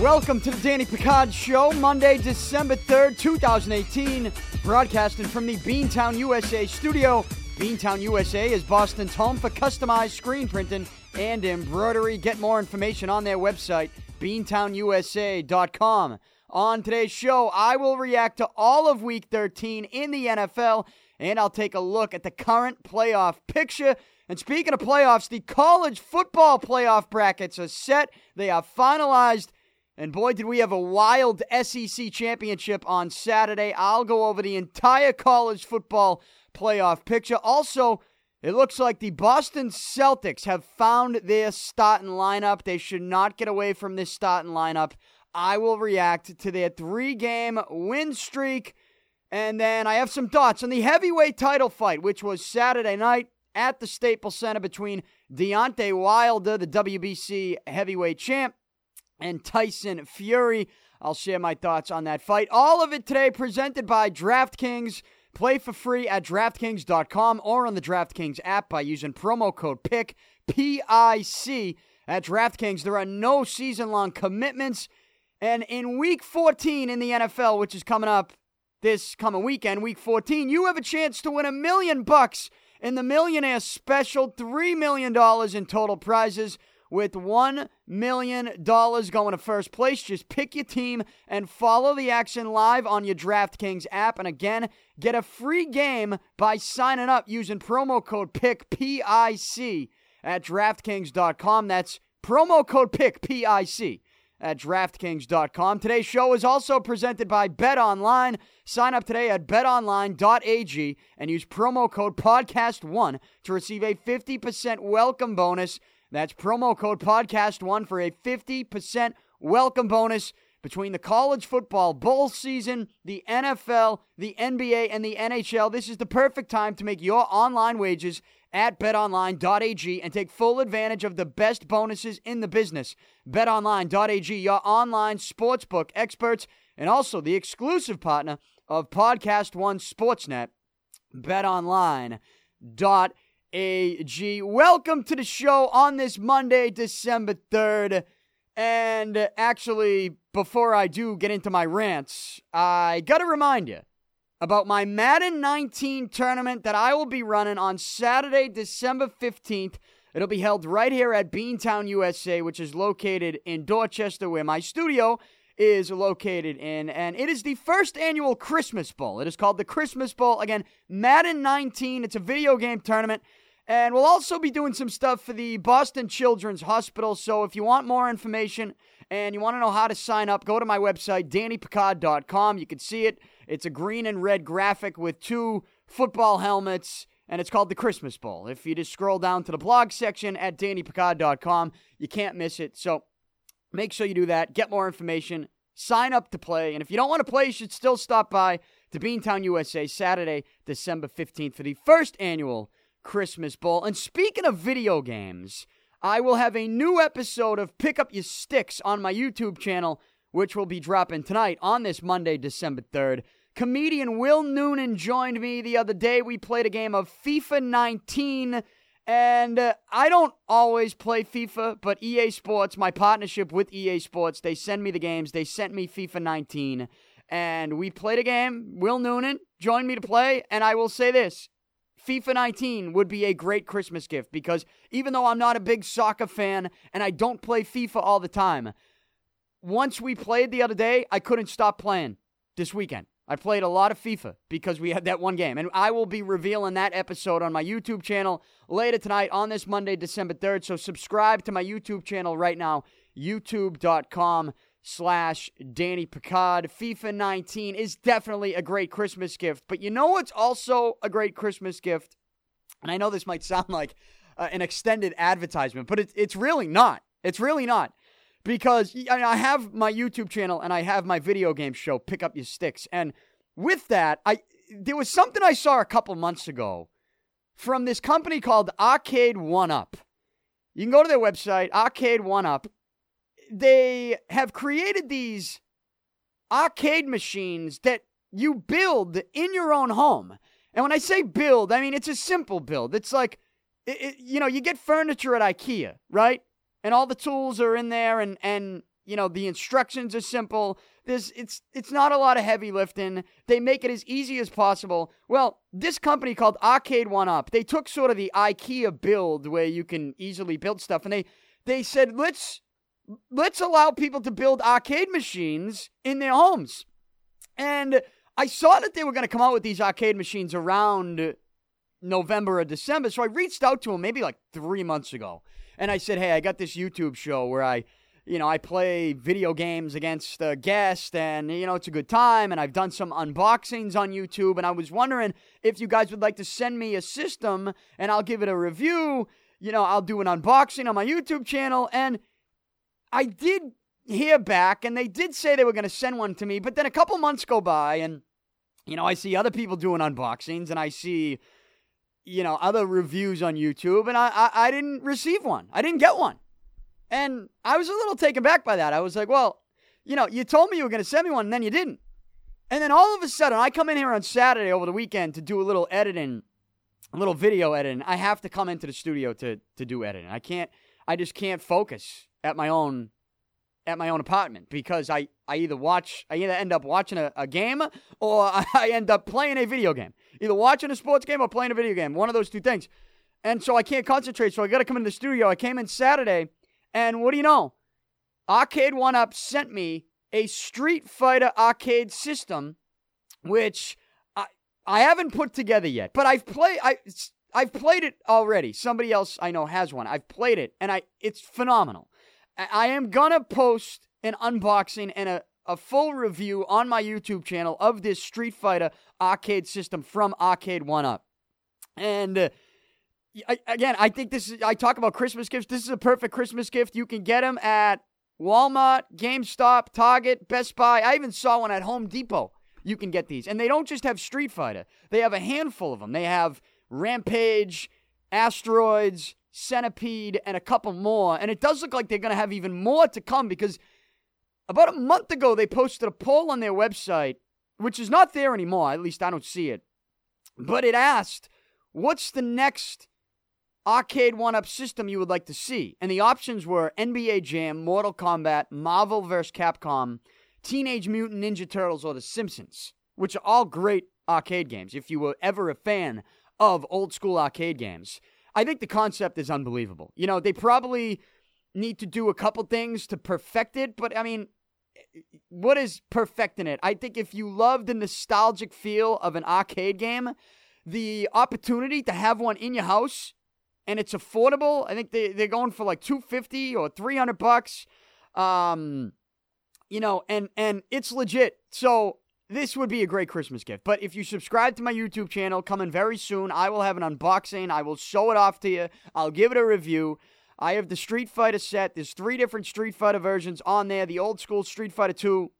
Welcome to the Danny Picard Show, Monday, December 3rd, 2018, broadcasting from the Beantown USA studio. Beantown USA is Boston's home for customized screen printing and embroidery. Get more information on their website, beantownusa.com. On today's show, I will react to all of Week 13 in the NFL, and I'll take a look at the current playoff picture. And speaking of playoffs, the college football playoff brackets are set. They are finalized. And boy, did we have a wild SEC championship on Saturday. I'll go over the entire college football playoff picture. Also, it looks like the Boston Celtics have found their starting lineup. They should not get away from this starting lineup. I will react to their three game win streak. And then I have some thoughts on the heavyweight title fight, which was Saturday night at the Staples Center between Deontay Wilder, the WBC heavyweight champ, and Tyson Fury. I'll share my thoughts on that fight. All of it today presented by DraftKings. Play for free at DraftKings.com or on the DraftKings app by using promo code PIC, P-I-C. At DraftKings, there are no season-long commitments. And in Week 14 in the NFL, which is coming up this coming weekend, Week 14, you have a chance to win a million bucks in the Millionaire Special, $3 million in total prizes with $1 million going to first place. Just pick your team and follow the action live on your DraftKings app. And again, get a free game by signing up using promo code PIC, P-I-C, at DraftKings.com. That's promo code PIC, P-I-C, at DraftKings.com. Today's show is also presented by Bet Online. Sign up today at betonline.ag and use promo code podcast1 to receive a 50% welcome bonus that's promo code podcast1 for a 50% welcome bonus between the college football bowl season, the NFL, the NBA, and the NHL. This is the perfect time to make your online wages at betonline.ag and take full advantage of the best bonuses in the business. betonline.ag, your online sportsbook experts, and also the exclusive partner of Podcast One Sportsnet. betonline.ag. Welcome to the show on this Monday, December 3rd. And actually, before I do get into my rants, I got to remind you about my Madden 19 tournament that I will be running on Saturday, December 15th. It'll be held right here at Beantown, USA, which is located in Dorchester, where my studio is located in. And it is the first annual Christmas Bowl. It is called the Christmas Bowl. Again, Madden 19. It's a video game tournament. And we'll also be doing some stuff for the Boston Children's Hospital. So if you want more information and you want to know how to sign up, go to my website, dannypicard.com. You can see it. It's a green and red graphic with two football helmets, and it's called the Christmas Bowl. If you just scroll down to the blog section at dannypicard.com, you can't miss it. So make sure you do that. Get more information. Sign up to play. And if you don't want to play, you should still stop by to Beantown, USA, Saturday, December 15th for the first annual Christmas Bowl. And speaking of video games, I will have a new episode of Pick Up Your Sticks on my YouTube channel, which will be dropping tonight on this Monday, December 3rd. Comedian Will Noonan joined me the other day. We played a game of FIFA 19. And uh, I don't always play FIFA, but EA Sports, my partnership with EA Sports, they send me the games. They sent me FIFA 19. And we played a game. Will Noonan joined me to play. And I will say this FIFA 19 would be a great Christmas gift because even though I'm not a big soccer fan and I don't play FIFA all the time, once we played the other day, I couldn't stop playing this weekend. I played a lot of FIFA because we had that one game. And I will be revealing that episode on my YouTube channel later tonight on this Monday, December 3rd. So subscribe to my YouTube channel right now, youtube.com slash Danny Picard. FIFA 19 is definitely a great Christmas gift. But you know what's also a great Christmas gift? And I know this might sound like uh, an extended advertisement, but it, it's really not. It's really not. Because I, mean, I have my YouTube channel and I have my video game show, Pick Up Your Sticks. And with that, I there was something I saw a couple months ago from this company called Arcade One Up. You can go to their website, Arcade One Up, they have created these arcade machines that you build in your own home. And when I say build, I mean it's a simple build. It's like it, it, you know, you get furniture at IKEA, right? And all the tools are in there, and and you know the instructions are simple. There's it's it's not a lot of heavy lifting. They make it as easy as possible. Well, this company called Arcade One Up, they took sort of the IKEA build where you can easily build stuff, and they they said let's let's allow people to build arcade machines in their homes. And I saw that they were going to come out with these arcade machines around November or December. So I reached out to them maybe like three months ago. And I said, hey, I got this YouTube show where I, you know, I play video games against a guest and, you know, it's a good time. And I've done some unboxings on YouTube. And I was wondering if you guys would like to send me a system and I'll give it a review. You know, I'll do an unboxing on my YouTube channel. And I did hear back and they did say they were going to send one to me. But then a couple months go by and, you know, I see other people doing unboxings and I see you know, other reviews on YouTube, and I, I, I didn't receive one. I didn't get one. And I was a little taken back by that. I was like, well, you know, you told me you were going to send me one, and then you didn't. And then all of a sudden, I come in here on Saturday over the weekend to do a little editing, a little video editing. I have to come into the studio to to do editing. I can't. I just can't focus at my own at my own apartment because I, I either watch I either end up watching a, a game or I end up playing a video game. Either watching a sports game or playing a video game. One of those two things. And so I can't concentrate, so I gotta come in the studio. I came in Saturday, and what do you know? Arcade One Up sent me a Street Fighter arcade system, which I I haven't put together yet. But I've played I I've played it already. Somebody else I know has one. I've played it, and I it's phenomenal. I am gonna post an unboxing and a, a full review on my YouTube channel of this Street Fighter arcade system from Arcade One Up. And uh, I, again, I think this is, I talk about Christmas gifts. This is a perfect Christmas gift. You can get them at Walmart, GameStop, Target, Best Buy. I even saw one at Home Depot. You can get these. And they don't just have Street Fighter, they have a handful of them. They have Rampage, Asteroids, Centipede, and a couple more. And it does look like they're going to have even more to come because about a month ago they posted a poll on their website, which is not there anymore. At least I don't see it. But it asked, what's the next arcade one up system you would like to see? And the options were NBA Jam, Mortal Kombat, Marvel vs. Capcom, Teenage Mutant Ninja Turtles, or The Simpsons, which are all great arcade games if you were ever a fan of old school arcade games. I think the concept is unbelievable. You know, they probably need to do a couple things to perfect it, but I mean, what is perfecting it? I think if you love the nostalgic feel of an arcade game, the opportunity to have one in your house and it's affordable. I think they, they're going for like 250 or 300 bucks. Um, you know, and and it's legit. So this would be a great Christmas gift. But if you subscribe to my YouTube channel, coming very soon, I will have an unboxing. I will show it off to you. I'll give it a review. I have the Street Fighter set. There's three different Street Fighter versions on there. The old school Street Fighter 2.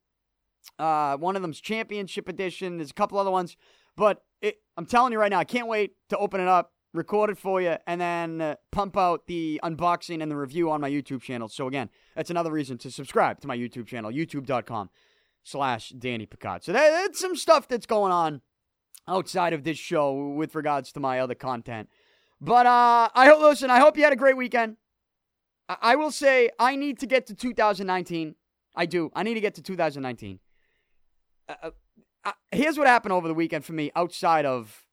Uh, one of them's Championship Edition. There's a couple other ones. But it, I'm telling you right now, I can't wait to open it up, record it for you, and then uh, pump out the unboxing and the review on my YouTube channel. So again, that's another reason to subscribe to my YouTube channel, youtube.com slash Danny Picard. So that, that's some stuff that's going on outside of this show with regards to my other content. But uh, I hope, listen, I hope you had a great weekend. I, I will say I need to get to 2019. I do. I need to get to 2019. Uh, uh, here's what happened over the weekend for me outside of,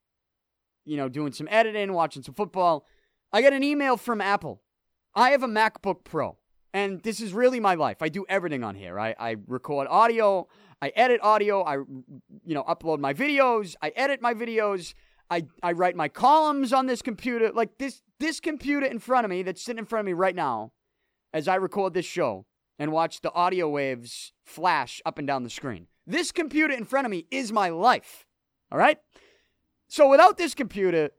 you know, doing some editing, watching some football. I got an email from Apple. I have a MacBook Pro. And this is really my life. I do everything on here. I, I record audio, I edit audio, I you know upload my videos, I edit my videos, I, I write my columns on this computer. Like this this computer in front of me that's sitting in front of me right now as I record this show and watch the audio waves flash up and down the screen. This computer in front of me is my life. All right? So without this computer,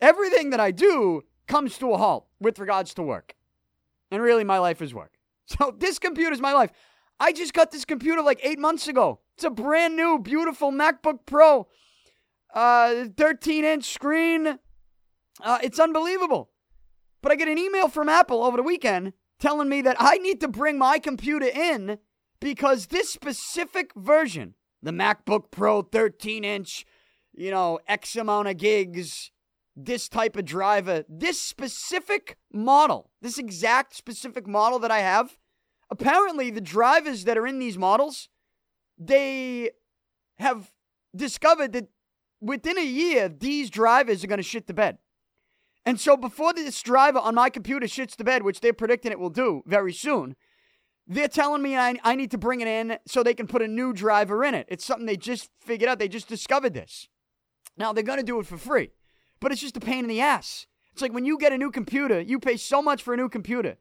everything that I do comes to a halt with regards to work. And really, my life is work. So this computer is my life. I just got this computer like eight months ago. It's a brand new, beautiful MacBook Pro, uh, 13 inch screen. Uh, it's unbelievable. But I get an email from Apple over the weekend telling me that I need to bring my computer in because this specific version, the MacBook Pro 13 inch, you know, X amount of gigs, this type of driver, uh, this specific model, this exact specific model that I have, apparently the drivers that are in these models, they have discovered that within a year, these drivers are going to shit the bed. And so before this driver on my computer shits the bed, which they're predicting it will do very soon, they're telling me I, I need to bring it in so they can put a new driver in it. It's something they just figured out. They just discovered this. Now they're going to do it for free, but it's just a pain in the ass. It's like when you get a new computer, you pay so much for a new computer.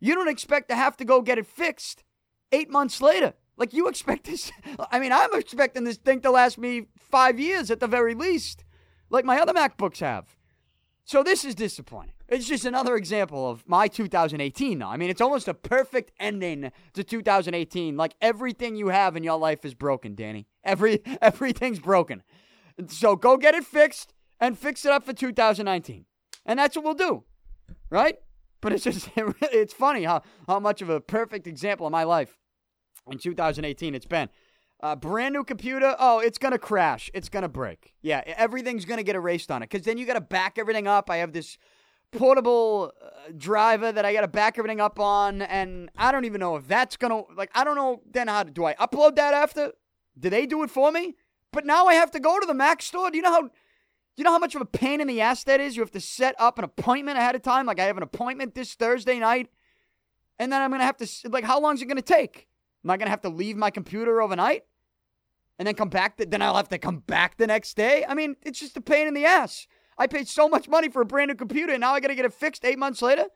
You don't expect to have to go get it fixed eight months later. Like you expect this. I mean, I'm expecting this thing to last me five years at the very least, like my other MacBooks have. So this is disappointing. It's just another example of my 2018, though. I mean, it's almost a perfect ending to 2018. Like everything you have in your life is broken, Danny. Every everything's broken. So go get it fixed and fix it up for 2019, and that's what we'll do, right? But it's just it's funny how how much of a perfect example of my life in 2018 it's been. Uh, brand new computer. Oh, it's gonna crash. It's gonna break. Yeah, everything's gonna get erased on it. Cause then you gotta back everything up. I have this portable uh, driver that I gotta back everything up on, and I don't even know if that's gonna like. I don't know then how to do I upload that after? Do they do it for me? But now I have to go to the Mac store. Do you know how? You know how much of a pain in the ass that is? You have to set up an appointment ahead of time. Like I have an appointment this Thursday night, and then I'm gonna have to like. How long is it gonna take? Am I going to have to leave my computer overnight and then come back? then I'll have to come back the next day. I mean, it's just a pain in the ass. I paid so much money for a brand new computer, and now I got to get it fixed eight months later.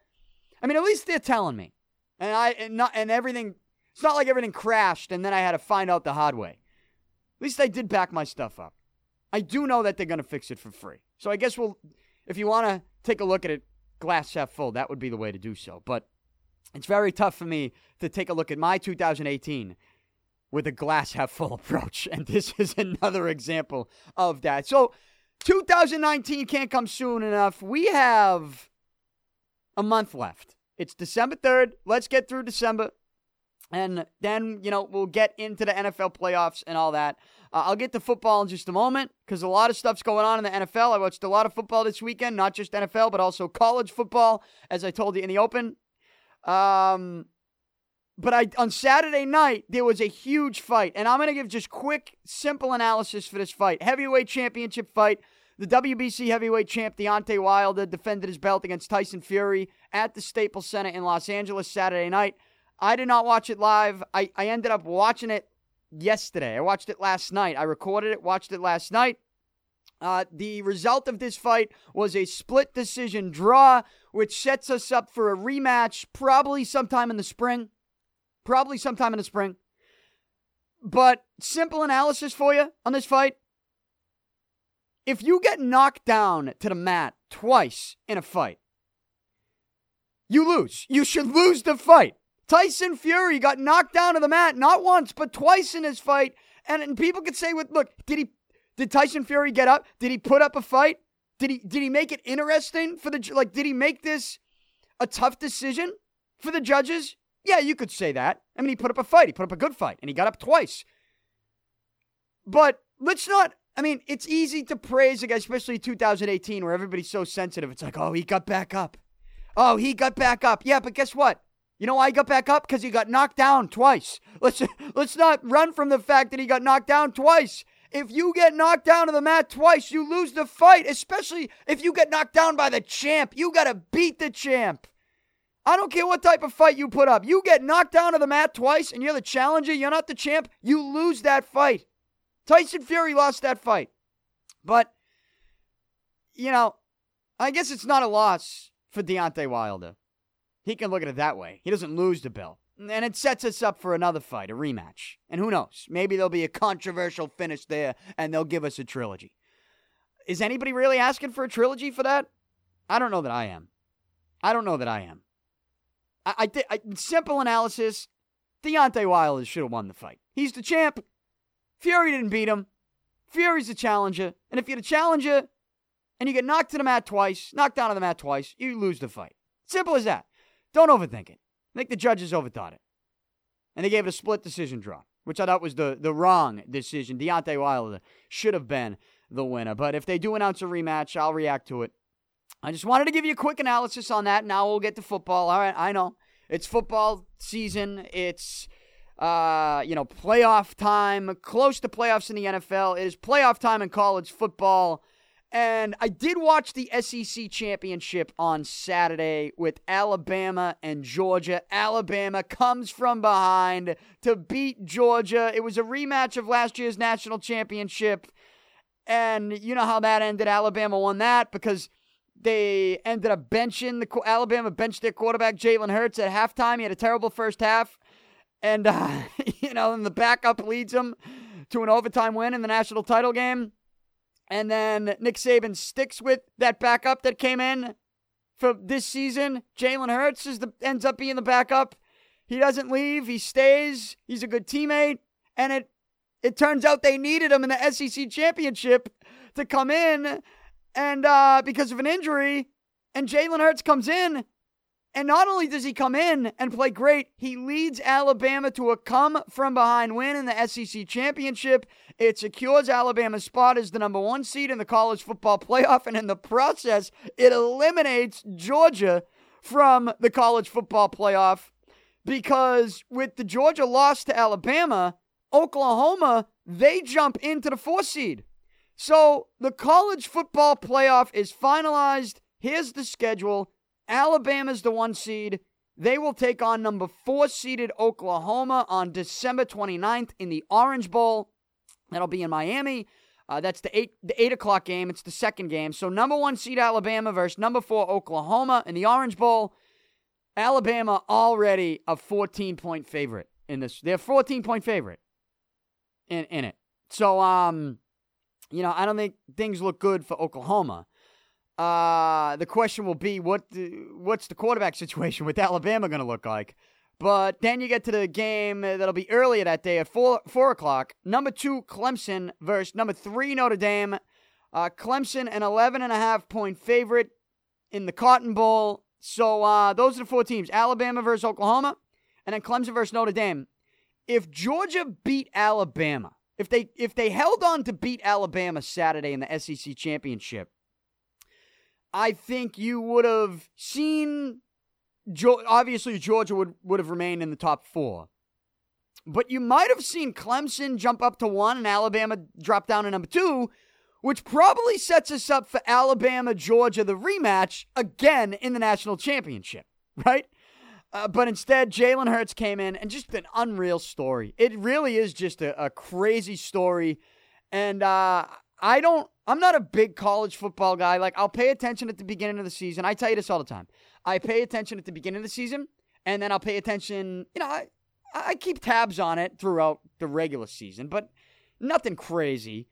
I mean, at least they're telling me, and I and not and everything. It's not like everything crashed, and then I had to find out the hard way. At least I did back my stuff up. I do know that they're going to fix it for free. So I guess we'll, if you want to take a look at it, glass half full, that would be the way to do so. But it's very tough for me to take a look at my 2018 with a glass half full approach. And this is another example of that. So 2019 can't come soon enough. We have a month left. It's December 3rd. Let's get through December. And then, you know, we'll get into the NFL playoffs and all that. Uh, I'll get to football in just a moment because a lot of stuff's going on in the NFL. I watched a lot of football this weekend, not just NFL, but also college football, as I told you in the open. Um, but I on Saturday night there was a huge fight, and I'm gonna give just quick, simple analysis for this fight. Heavyweight championship fight. The WBC heavyweight champ Deontay Wilder defended his belt against Tyson Fury at the Staples Center in Los Angeles Saturday night. I did not watch it live. I, I ended up watching it yesterday. I watched it last night. I recorded it, watched it last night. Uh, the result of this fight was a split decision draw, which sets us up for a rematch probably sometime in the spring. Probably sometime in the spring. But simple analysis for you on this fight. If you get knocked down to the mat twice in a fight, you lose. You should lose the fight. Tyson Fury got knocked down to the mat not once, but twice in his fight. And, and people could say, "With look, did he did Tyson Fury get up? Did he put up a fight? Did he did he make it interesting for the like did he make this a tough decision for the judges? Yeah, you could say that. I mean, he put up a fight. He put up a good fight and he got up twice. But let's not I mean, it's easy to praise a guy, especially 2018, where everybody's so sensitive. It's like, oh, he got back up. Oh, he got back up. Yeah, but guess what? You know why he got back up? Because he got knocked down twice. Let's let's not run from the fact that he got knocked down twice. If you get knocked down to the mat twice, you lose the fight, especially if you get knocked down by the champ. You got to beat the champ. I don't care what type of fight you put up. You get knocked down to the mat twice and you're the challenger, you're not the champ, you lose that fight. Tyson Fury lost that fight. But, you know, I guess it's not a loss for Deontay Wilder. He can look at it that way. He doesn't lose the belt. And it sets us up for another fight, a rematch. And who knows? Maybe there'll be a controversial finish there and they'll give us a trilogy. Is anybody really asking for a trilogy for that? I don't know that I am. I don't know that I am. I, I, I simple analysis. Deontay Wilder should have won the fight. He's the champ. Fury didn't beat him. Fury's the challenger. And if you're the challenger and you get knocked to the mat twice, knocked down to the mat twice, you lose the fight. Simple as that. Don't overthink it. I think the judges overthought it. And they gave it a split decision draw, which I thought was the, the wrong decision. Deontay Wilder should have been the winner. But if they do announce a rematch, I'll react to it. I just wanted to give you a quick analysis on that. Now we'll get to football. All right, I know it's football season. It's uh, you know, playoff time, close to playoffs in the NFL. It is playoff time in college football. And I did watch the SEC championship on Saturday with Alabama and Georgia. Alabama comes from behind to beat Georgia. It was a rematch of last year's national championship. And you know how that ended. Alabama won that because they ended up benching the Alabama benched their quarterback Jalen Hurts at halftime. He had a terrible first half, and uh, you know, and the backup leads them to an overtime win in the national title game. And then Nick Saban sticks with that backup that came in for this season. Jalen Hurts is the ends up being the backup. He doesn't leave. He stays. He's a good teammate. And it it turns out they needed him in the SEC championship to come in, and uh, because of an injury, and Jalen Hurts comes in and not only does he come in and play great, he leads Alabama to a come from behind win in the SEC championship. It secures Alabama's spot as the number one seed in the college football playoff, and in the process, it eliminates Georgia from the college football playoff because with the Georgia loss to Alabama, Oklahoma, they jump into the four seed. So the college football playoff is finalized. Here's the schedule. Alabama's the one seed. They will take on number four seeded Oklahoma on December 29th in the Orange Bowl. That'll be in Miami. Uh, that's the eight the eight o'clock game. It's the second game. So number one seed Alabama versus number four Oklahoma in the Orange Bowl. Alabama already a 14 point favorite in this. They're 14 point favorite in in it. So um, you know I don't think things look good for Oklahoma. Uh, the question will be what what's the quarterback situation with Alabama going to look like? But then you get to the game that'll be earlier that day at four four o'clock. Number two Clemson versus number three Notre Dame. Uh, Clemson an 11 and a half point favorite in the Cotton Bowl. So uh, those are the four teams: Alabama versus Oklahoma, and then Clemson versus Notre Dame. If Georgia beat Alabama, if they if they held on to beat Alabama Saturday in the SEC championship, I think you would have seen. Obviously, Georgia would, would have remained in the top four. But you might have seen Clemson jump up to one and Alabama drop down to number two, which probably sets us up for Alabama Georgia, the rematch, again in the national championship, right? Uh, but instead, Jalen Hurts came in and just an unreal story. It really is just a, a crazy story. And uh, I don't I'm not a big college football guy. Like, I'll pay attention at the beginning of the season. I tell you this all the time. I pay attention at the beginning of the season, and then I'll pay attention, you know, I, I keep tabs on it throughout the regular season, but nothing crazy.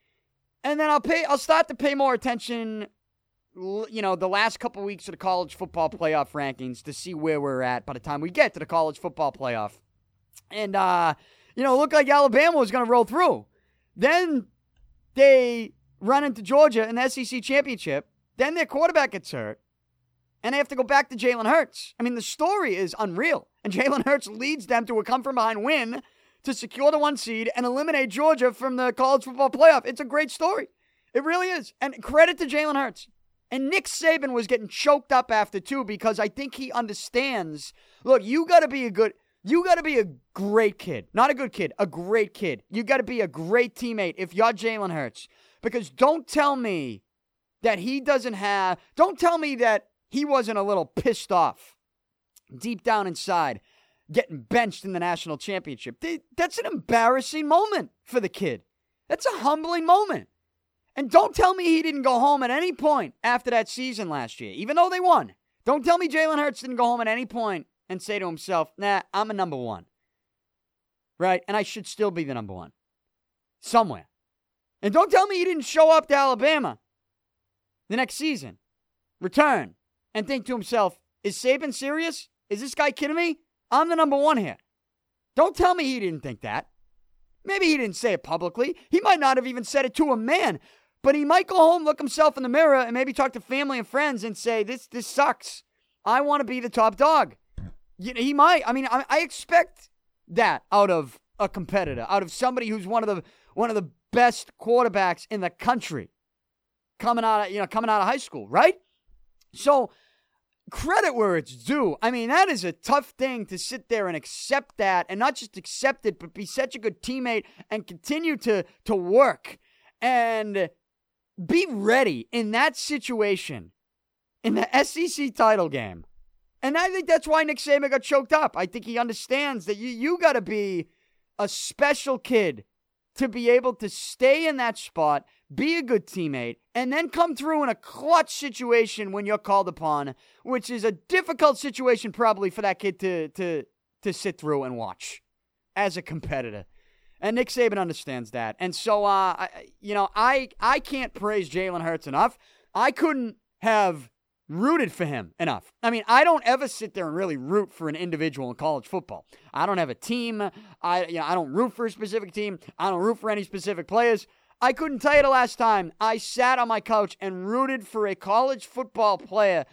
And then I'll pay, I'll start to pay more attention, you know, the last couple weeks of the college football playoff rankings to see where we're at by the time we get to the college football playoff. And, uh, you know, it looked like Alabama was going to roll through. Then they run into Georgia in the SEC championship. Then their quarterback gets hurt, and they have to go back to Jalen Hurts. I mean, the story is unreal. And Jalen Hurts leads them to a come from behind win to secure the one seed and eliminate Georgia from the college football playoff. It's a great story. It really is. And credit to Jalen Hurts. And Nick Saban was getting choked up after two because I think he understands. Look, you got to be a good, you got to be a great kid, not a good kid, a great kid. You got to be a great teammate if you're Jalen Hurts. Because don't tell me that he doesn't have, don't tell me that he wasn't a little pissed off deep down inside getting benched in the national championship. That's an embarrassing moment for the kid. That's a humbling moment. And don't tell me he didn't go home at any point after that season last year, even though they won. Don't tell me Jalen Hurts didn't go home at any point and say to himself, nah, I'm a number one. Right? And I should still be the number one. Somewhere. And don't tell me he didn't show up to Alabama the next season, return, and think to himself, is Saban serious? Is this guy kidding me? I'm the number one here. Don't tell me he didn't think that. Maybe he didn't say it publicly. He might not have even said it to a man, but he might go home, look himself in the mirror, and maybe talk to family and friends and say, "This this sucks. I want to be the top dog." He might. I mean, I, I expect that out of a competitor, out of somebody who's one of the one of the best quarterbacks in the country. coming out of, you know, coming out of high school, right? So credit where it's due. I mean, that is a tough thing to sit there and accept that and not just accept it, but be such a good teammate and continue to to work and be ready in that situation in the SEC title game. And I think that's why Nick Saban got choked up. I think he understands that you you got to be a special kid to be able to stay in that spot, be a good teammate, and then come through in a clutch situation when you're called upon, which is a difficult situation probably for that kid to to to sit through and watch as a competitor. And Nick Saban understands that. And so uh I, you know, I I can't praise Jalen Hurts enough. I couldn't have rooted for him enough. I mean, I don't ever sit there and really root for an individual in college football. I don't have a team. I you know, I don't root for a specific team. I don't root for any specific players. I couldn't tell you the last time I sat on my couch and rooted for a college football player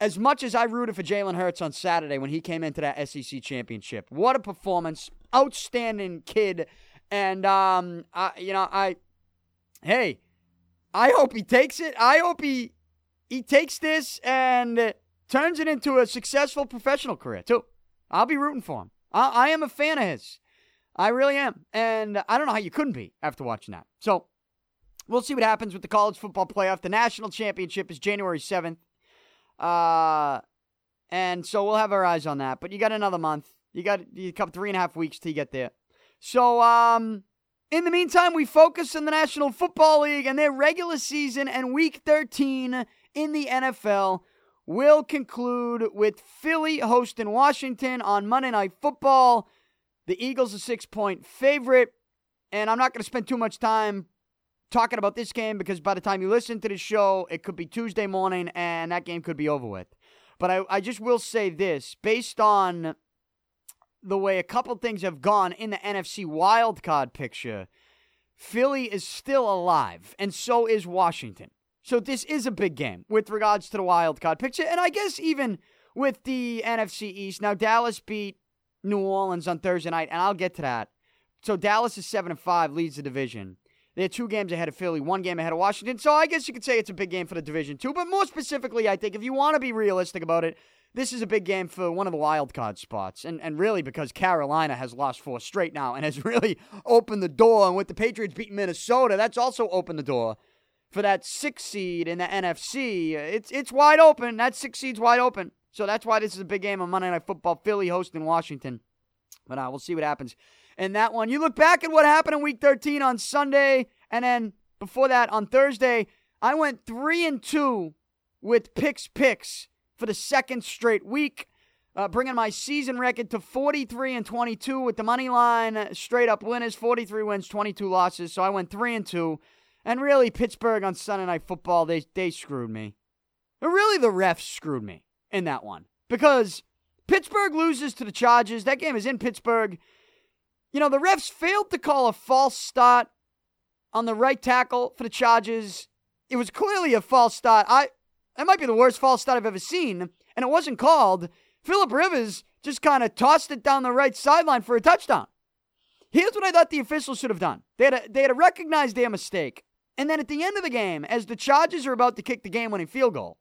as much as I rooted for Jalen Hurts on Saturday when he came into that SEC championship. What a performance. Outstanding kid. And um I you know, I hey, I hope he takes it. I hope he he takes this and turns it into a successful professional career, too. I'll be rooting for him. I, I am a fan of his. I really am. And I don't know how you couldn't be after watching that. So we'll see what happens with the college football playoff. The national championship is January 7th. Uh, and so we'll have our eyes on that. But you got another month. You got you got three and a half weeks to get there. So um, in the meantime, we focus on the National Football League and their regular season and Week 13 in the NFL will conclude with Philly hosting Washington on Monday Night Football. The Eagles a six point favorite. And I'm not going to spend too much time talking about this game because by the time you listen to the show, it could be Tuesday morning and that game could be over with. But I, I just will say this based on the way a couple things have gone in the NFC wildcard picture, Philly is still alive, and so is Washington. So this is a big game with regards to the wild card picture, and I guess even with the NFC East. Now Dallas beat New Orleans on Thursday night, and I'll get to that. So Dallas is seven and five, leads the division. They're two games ahead of Philly, one game ahead of Washington. So I guess you could say it's a big game for the division too. But more specifically, I think if you want to be realistic about it, this is a big game for one of the wild card spots. And and really because Carolina has lost four straight now and has really opened the door. And with the Patriots beating Minnesota, that's also opened the door for that six seed in the NFC. It's it's wide open. That six seed's wide open. So that's why this is a big game on Monday Night Football. Philly hosting Washington. But uh, we'll see what happens in that one. You look back at what happened in Week 13 on Sunday, and then before that on Thursday, I went three and two with picks picks for the second straight week. Uh, bringing my season record to 43 and 22 with the money line straight up winners 43 wins 22 losses so i went 3 and 2 and really, Pittsburgh on Sunday Night Football, they, they screwed me. Really, the refs screwed me in that one. Because Pittsburgh loses to the Chargers. That game is in Pittsburgh. You know, the refs failed to call a false start on the right tackle for the Chargers. It was clearly a false start. I that might be the worst false start I've ever seen, and it wasn't called. Philip Rivers just kind of tossed it down the right sideline for a touchdown. Here's what I thought the officials should have done. They had, they had to recognize their mistake. And then at the end of the game, as the Chargers are about to kick the game winning field goal,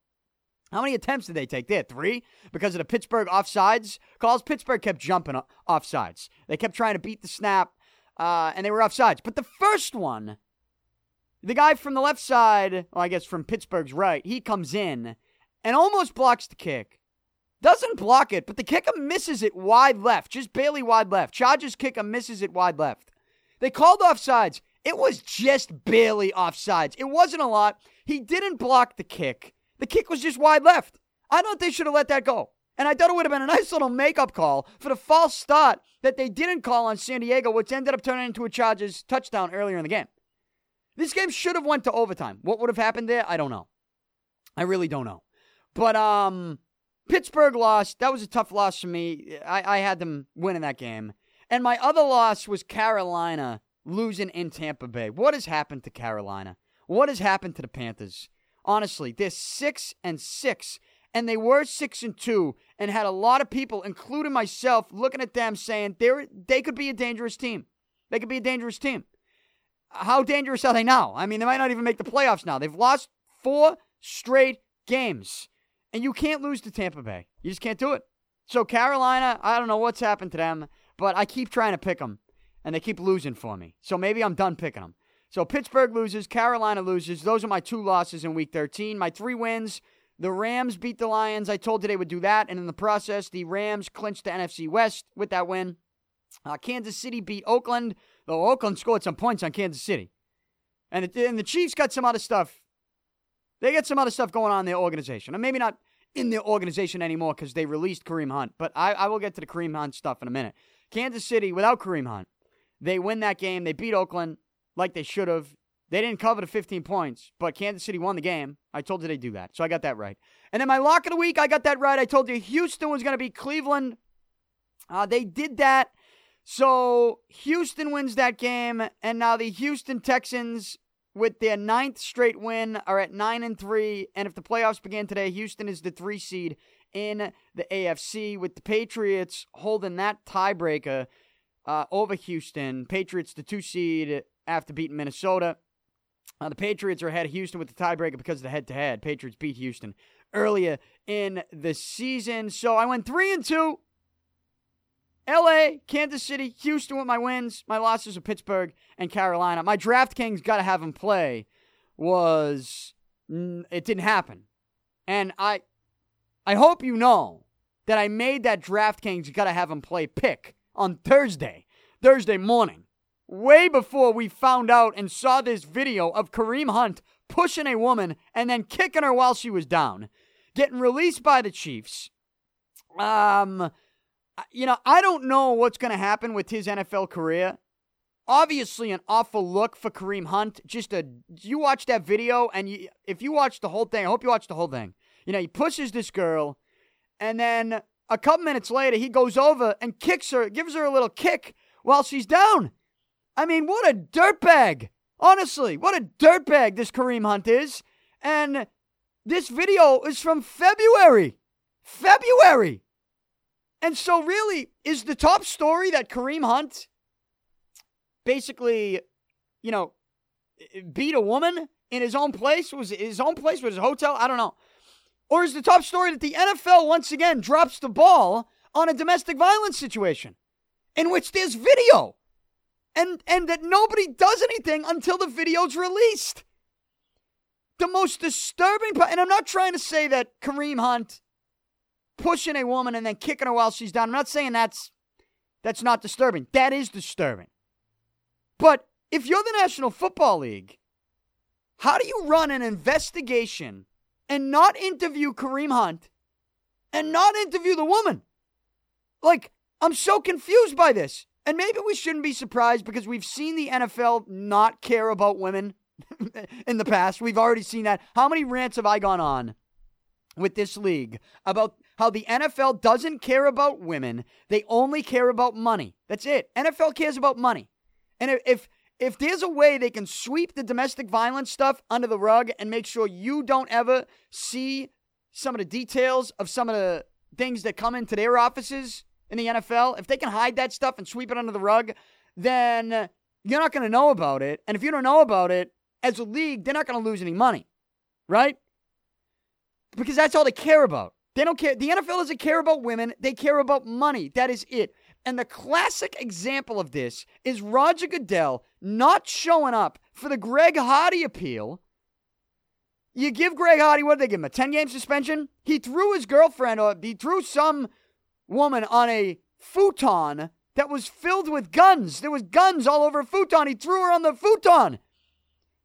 how many attempts did they take? They had three because of the Pittsburgh offsides calls. Pittsburgh kept jumping offsides. They kept trying to beat the snap, uh, and they were offsides. But the first one, the guy from the left side, well, I guess from Pittsburgh's right, he comes in and almost blocks the kick. Doesn't block it, but the kicker misses it wide left, just barely wide left. Chargers kicker misses it wide left. They called offsides. It was just barely offsides. It wasn't a lot. He didn't block the kick. The kick was just wide left. I don't think they should have let that go. And I thought it would have been a nice little makeup call for the false start that they didn't call on San Diego, which ended up turning into a Chargers touchdown earlier in the game. This game should have went to overtime. What would have happened there? I don't know. I really don't know. But um, Pittsburgh lost. That was a tough loss for me. I, I had them winning that game. And my other loss was Carolina losing in Tampa Bay. What has happened to Carolina? What has happened to the Panthers? Honestly, they're six and six, and they were six and two, and had a lot of people, including myself, looking at them saying they they could be a dangerous team. They could be a dangerous team. How dangerous are they now? I mean, they might not even make the playoffs now. They've lost four straight games. And you can't lose to Tampa Bay. You just can't do it. So, Carolina, I don't know what's happened to them, but I keep trying to pick them, and they keep losing for me. So maybe I'm done picking them. So, Pittsburgh loses, Carolina loses. Those are my two losses in week 13. My three wins the Rams beat the Lions. I told you they would do that. And in the process, the Rams clinched the NFC West with that win. Uh, Kansas City beat Oakland, though Oakland scored some points on Kansas City. And, it, and the Chiefs got some other stuff. They got some other stuff going on in their organization. And maybe not in their organization anymore because they released Kareem Hunt. But I, I will get to the Kareem Hunt stuff in a minute. Kansas City, without Kareem Hunt, they win that game. They beat Oakland like they should have. They didn't cover the 15 points, but Kansas City won the game. I told you they do that. So I got that right. And then my lock of the week, I got that right. I told you Houston was going to be Cleveland. Uh, they did that. So Houston wins that game. And now the Houston Texans, with their ninth straight win, are at 9 and 3. And if the playoffs begin today, Houston is the three seed in the AFC, with the Patriots holding that tiebreaker uh, over Houston. Patriots, the two seed after beating Minnesota. Uh, the Patriots are ahead of Houston with the tiebreaker because of the head to head. Patriots beat Houston earlier in the season. So I went 3 and 2. LA, Kansas City, Houston with my wins. My losses are Pittsburgh and Carolina. My DraftKings got to have him play was it didn't happen. And I I hope you know that I made that DraftKings got to have him play pick on Thursday, Thursday morning way before we found out and saw this video of Kareem Hunt pushing a woman and then kicking her while she was down, getting released by the Chiefs. Um, you know, I don't know what's going to happen with his NFL career. Obviously, an awful look for Kareem Hunt. Just a you watch that video, and you, if you watch the whole thing, I hope you watch the whole thing. You know, he pushes this girl, and then a couple minutes later, he goes over and kicks her, gives her a little kick while she's down. I mean, what a dirtbag. Honestly, what a dirtbag this Kareem Hunt is. And this video is from February. February. And so, really, is the top story that Kareem Hunt basically, you know, beat a woman in his own place? Was his own place? Was his hotel? I don't know. Or is the top story that the NFL once again drops the ball on a domestic violence situation in which there's video? and and that nobody does anything until the video's released. The most disturbing part, and I'm not trying to say that Kareem Hunt pushing a woman and then kicking her while she's down. I'm not saying that's that's not disturbing. That is disturbing. But if you're the National Football League, how do you run an investigation and not interview Kareem Hunt and not interview the woman? Like, I'm so confused by this. And maybe we shouldn't be surprised because we've seen the NFL not care about women in the past. We've already seen that. How many rants have I gone on with this league about how the NFL doesn't care about women? They only care about money. That's it. NFL cares about money. And if if there's a way they can sweep the domestic violence stuff under the rug and make sure you don't ever see some of the details of some of the things that come into their offices in the NFL, if they can hide that stuff and sweep it under the rug, then you're not going to know about it. And if you don't know about it, as a league, they're not going to lose any money, right? Because that's all they care about. They don't care. The NFL doesn't care about women, they care about money. That is it. And the classic example of this is Roger Goodell not showing up for the Greg Hardy appeal. You give Greg Hardy, what did they give him? A 10 game suspension? He threw his girlfriend, or he threw some woman on a futon that was filled with guns. There was guns all over a futon. He threw her on the futon.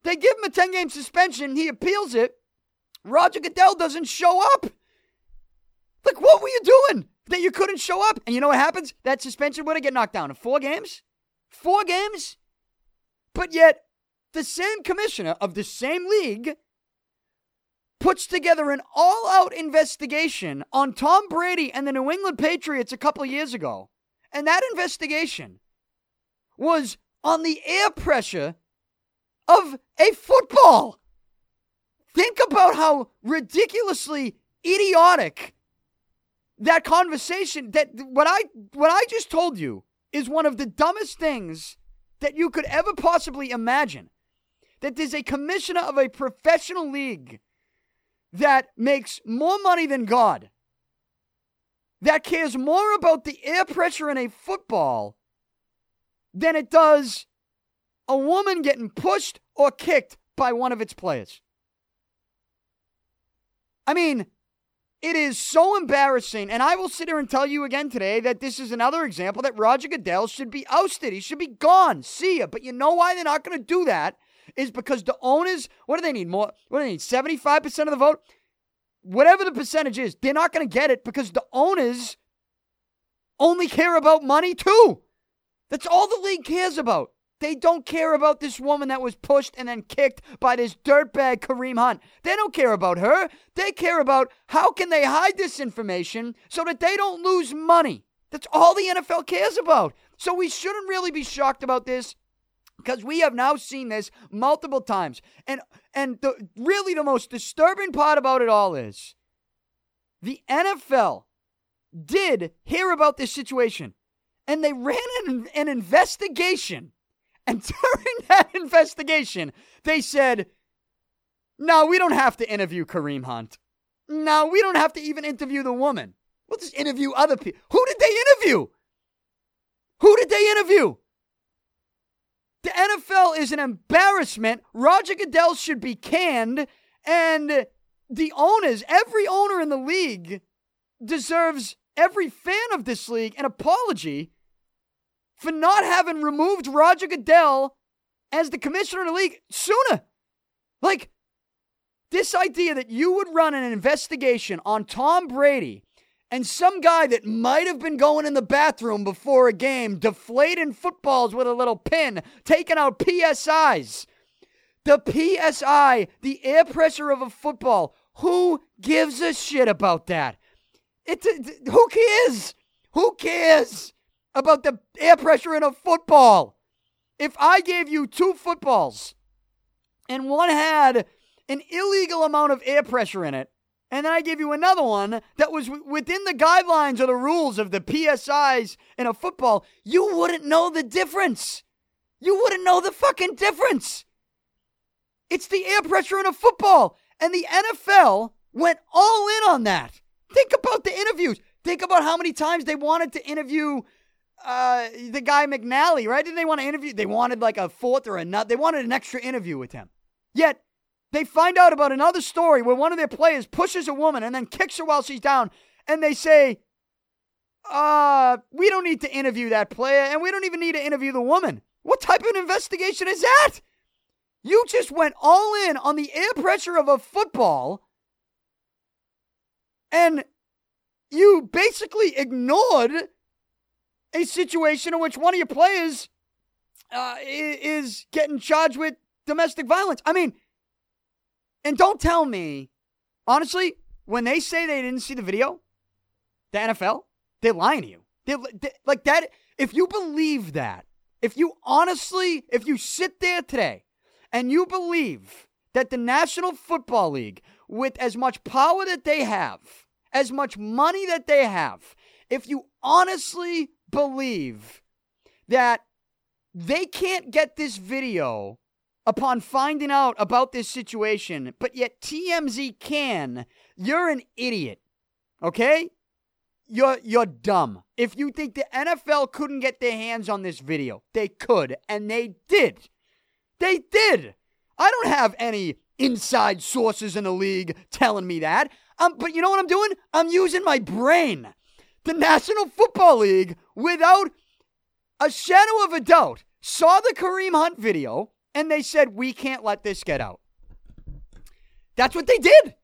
They give him a 10 game suspension. He appeals it. Roger Goodell doesn't show up. Like, what were you doing that you couldn't show up? And you know what happens? That suspension would have get knocked down in four games. Four games. But yet, the same commissioner of the same league puts together an all out investigation on Tom Brady and the New England Patriots a couple years ago. And that investigation was on the air pressure of a football. Think about how ridiculously idiotic that conversation that what I what I just told you is one of the dumbest things that you could ever possibly imagine. That there's a commissioner of a professional league that makes more money than God, that cares more about the air pressure in a football than it does a woman getting pushed or kicked by one of its players. I mean, it is so embarrassing. And I will sit here and tell you again today that this is another example that Roger Goodell should be ousted. He should be gone. See ya. But you know why they're not going to do that? Is because the owners, what do they need? More, what do they need? 75% of the vote? Whatever the percentage is, they're not going to get it because the owners only care about money too. That's all the league cares about. They don't care about this woman that was pushed and then kicked by this dirtbag Kareem Hunt. They don't care about her. They care about how can they hide this information so that they don't lose money. That's all the NFL cares about. So we shouldn't really be shocked about this because we have now seen this multiple times. And and the really the most disturbing part about it all is the NFL did hear about this situation and they ran an, an investigation and during that investigation, they said, no, we don't have to interview Kareem Hunt. No, we don't have to even interview the woman. We'll just interview other people. Who did they interview? Who did they interview? The NFL is an embarrassment. Roger Goodell should be canned. And the owners, every owner in the league, deserves every fan of this league an apology for not having removed Roger Goodell as the commissioner of the league sooner. Like, this idea that you would run an investigation on Tom Brady and some guy that might have been going in the bathroom before a game, deflating footballs with a little pin, taking out PSIs. The PSI, the air pressure of a football. Who gives a shit about that? It, who cares? Who cares? About the air pressure in a football. If I gave you two footballs and one had an illegal amount of air pressure in it, and then I gave you another one that was w- within the guidelines or the rules of the PSIs in a football, you wouldn't know the difference. You wouldn't know the fucking difference. It's the air pressure in a football. And the NFL went all in on that. Think about the interviews. Think about how many times they wanted to interview uh, the guy McNally, right? Didn't they want to interview? They wanted like a fourth or a nut. They wanted an extra interview with him. Yet they find out about another story where one of their players pushes a woman and then kicks her while she's down, and they say, "Uh, we don't need to interview that player, and we don't even need to interview the woman." What type of investigation is that? You just went all in on the air pressure of a football, and you basically ignored a situation in which one of your players uh, is getting charged with domestic violence. I mean, and don't tell me, honestly, when they say they didn't see the video, the NFL, they're lying to you. They're, they, like that. If you believe that, if you honestly, if you sit there today and you believe that the National Football League, with as much power that they have, as much money that they have, if you honestly believe that they can't get this video upon finding out about this situation, but yet TMZ can, you're an idiot. Okay? You're you're dumb. If you think the NFL couldn't get their hands on this video, they could, and they did. They did. I don't have any inside sources in the league telling me that. Um, but you know what I'm doing? I'm using my brain the National Football League, without a shadow of a doubt, saw the Kareem Hunt video and they said, we can't let this get out. That's what they did.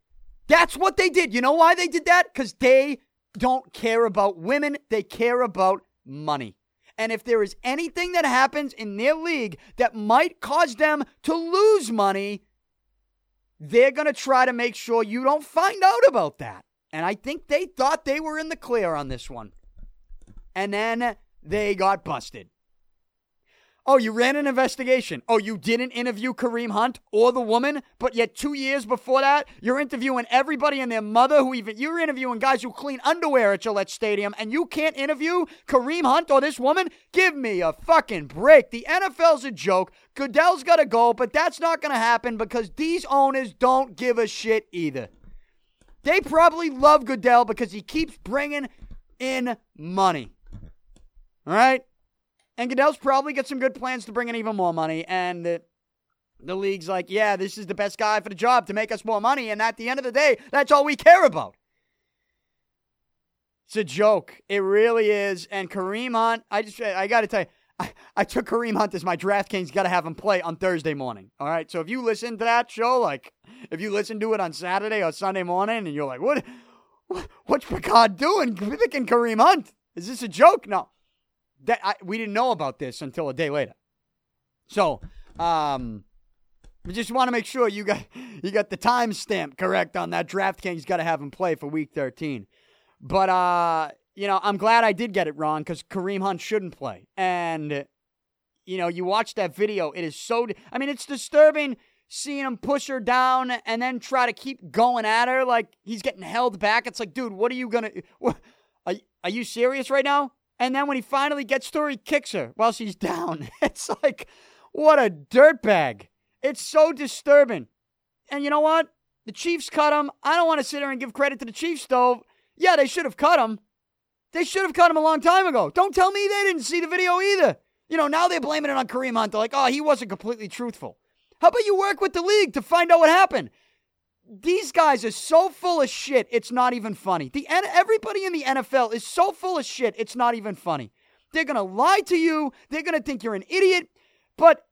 That's what they did. You know why they did that? Because they don't care about women, they care about money. And if there is anything that happens in their league that might cause them to lose money, they're going to try to make sure you don't find out about that. And I think they thought they were in the clear on this one. And then they got busted. Oh, you ran an investigation. Oh, you didn't interview Kareem Hunt or the woman, but yet two years before that, you're interviewing everybody and their mother who even you're interviewing guys who clean underwear at Gillette Stadium, and you can't interview Kareem Hunt or this woman? Give me a fucking break. The NFL's a joke. Goodell's got to go, but that's not to happen because these owners don't give a shit either. They probably love Goodell because he keeps bringing in money. All right? And Goodell's probably got some good plans to bring in even more money. And the, the league's like, yeah, this is the best guy for the job to make us more money. And at the end of the day, that's all we care about. It's a joke. It really is. And Kareem Hunt, I just, I got to tell you, I, I took Kareem Hunt as my DraftKings. Got to have him play on Thursday morning. All right. So if you listen to that show, like if you listen to it on Saturday or Sunday morning, and you're like, what, what what's Picard doing? Picking Kareem Hunt? Is this a joke? No, that I, we didn't know about this until a day later. So, um, we just want to make sure you got you got the timestamp correct on that. DraftKings got to have him play for Week 13. But uh, you know, I'm glad I did get it wrong because Kareem Hunt shouldn't play. And, you know, you watch that video, it is so. I mean, it's disturbing seeing him push her down and then try to keep going at her like he's getting held back. It's like, dude, what are you gonna? What, are, are you serious right now? And then when he finally gets to her, he kicks her while she's down. It's like, what a dirtbag. It's so disturbing. And you know what? The Chiefs cut him. I don't want to sit here and give credit to the Chiefs, though. Yeah, they should have cut him. They should have cut him a long time ago. Don't tell me they didn't see the video either. You know, now they're blaming it on Kareem Hunt. They're like, oh, he wasn't completely truthful. How about you work with the league to find out what happened? These guys are so full of shit, it's not even funny. The everybody in the NFL is so full of shit, it's not even funny. They're going to lie to you, they're going to think you're an idiot, but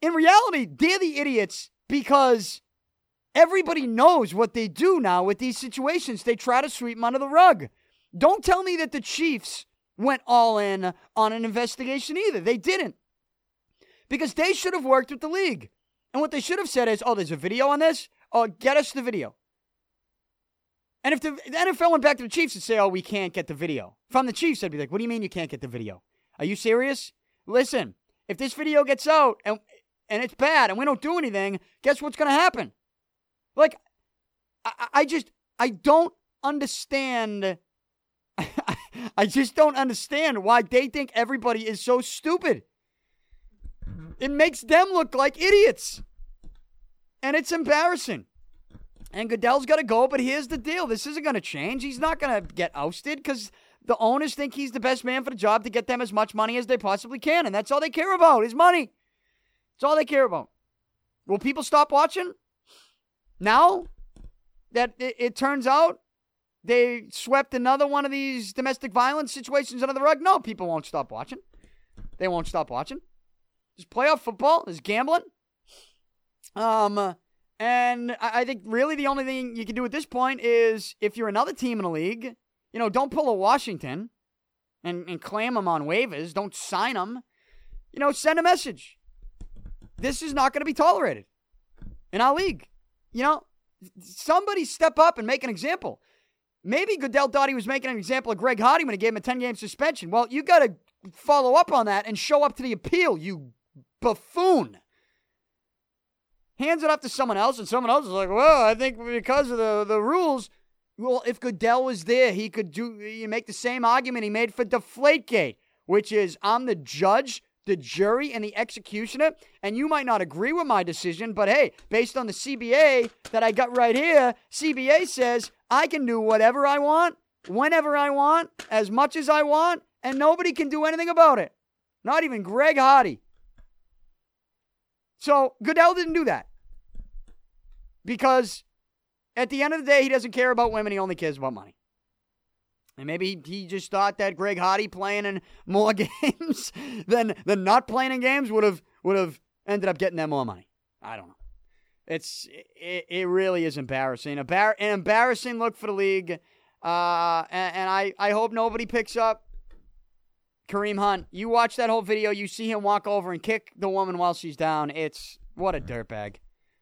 in reality, they're the idiots because everybody knows what they do now with these situations. They try to sweep them under the rug. Don't tell me that the Chiefs went all in on an investigation either. They didn't. Because they should have worked with the league. And what they should have said is, oh, there's a video on this? Oh, get us the video. And if the, the NFL went back to the Chiefs and say, oh, we can't get the video. From the Chiefs, I'd be like, what do you mean you can't get the video? Are you serious? Listen, if this video gets out and, and it's bad and we don't do anything, guess what's going to happen? Like, I, I just, I don't understand I just don't understand why they think everybody is so stupid. It makes them look like idiots. And it's embarrassing. And Goodell's got to go, but here's the deal this isn't going to change. He's not going to get ousted because the owners think he's the best man for the job to get them as much money as they possibly can. And that's all they care about is money. It's all they care about. Will people stop watching? Now that it, it turns out they swept another one of these domestic violence situations under the rug. No, people won't stop watching. They won't stop watching. There's playoff football. There's gambling. Um, and I think really the only thing you can do at this point is if you're another team in the league, you know, don't pull a Washington and, and claim them on waivers. Don't sign them. You know, send a message. This is not going to be tolerated in our league. You know, somebody step up and make an example. Maybe Goodell thought he was making an example of Greg Hardy when he gave him a 10 game suspension. Well, you got to follow up on that and show up to the appeal, you buffoon. Hands it off to someone else, and someone else is like, well, I think because of the, the rules. Well, if Goodell was there, he could do you make the same argument he made for Deflategate, which is I'm the judge the jury and the executioner. And you might not agree with my decision, but hey, based on the CBA that I got right here, CBA says I can do whatever I want, whenever I want, as much as I want, and nobody can do anything about it. Not even Greg Hardy. So Goodell didn't do that. Because at the end of the day, he doesn't care about women, he only cares about money. And maybe he just thought that Greg Hardy playing in more games than than not playing in games would have would have ended up getting them more money. I don't know. It's it, it really is embarrassing. A bar, an embarrassing look for the league. Uh, and, and I, I hope nobody picks up Kareem Hunt. You watch that whole video, you see him walk over and kick the woman while she's down. It's what a dirtbag,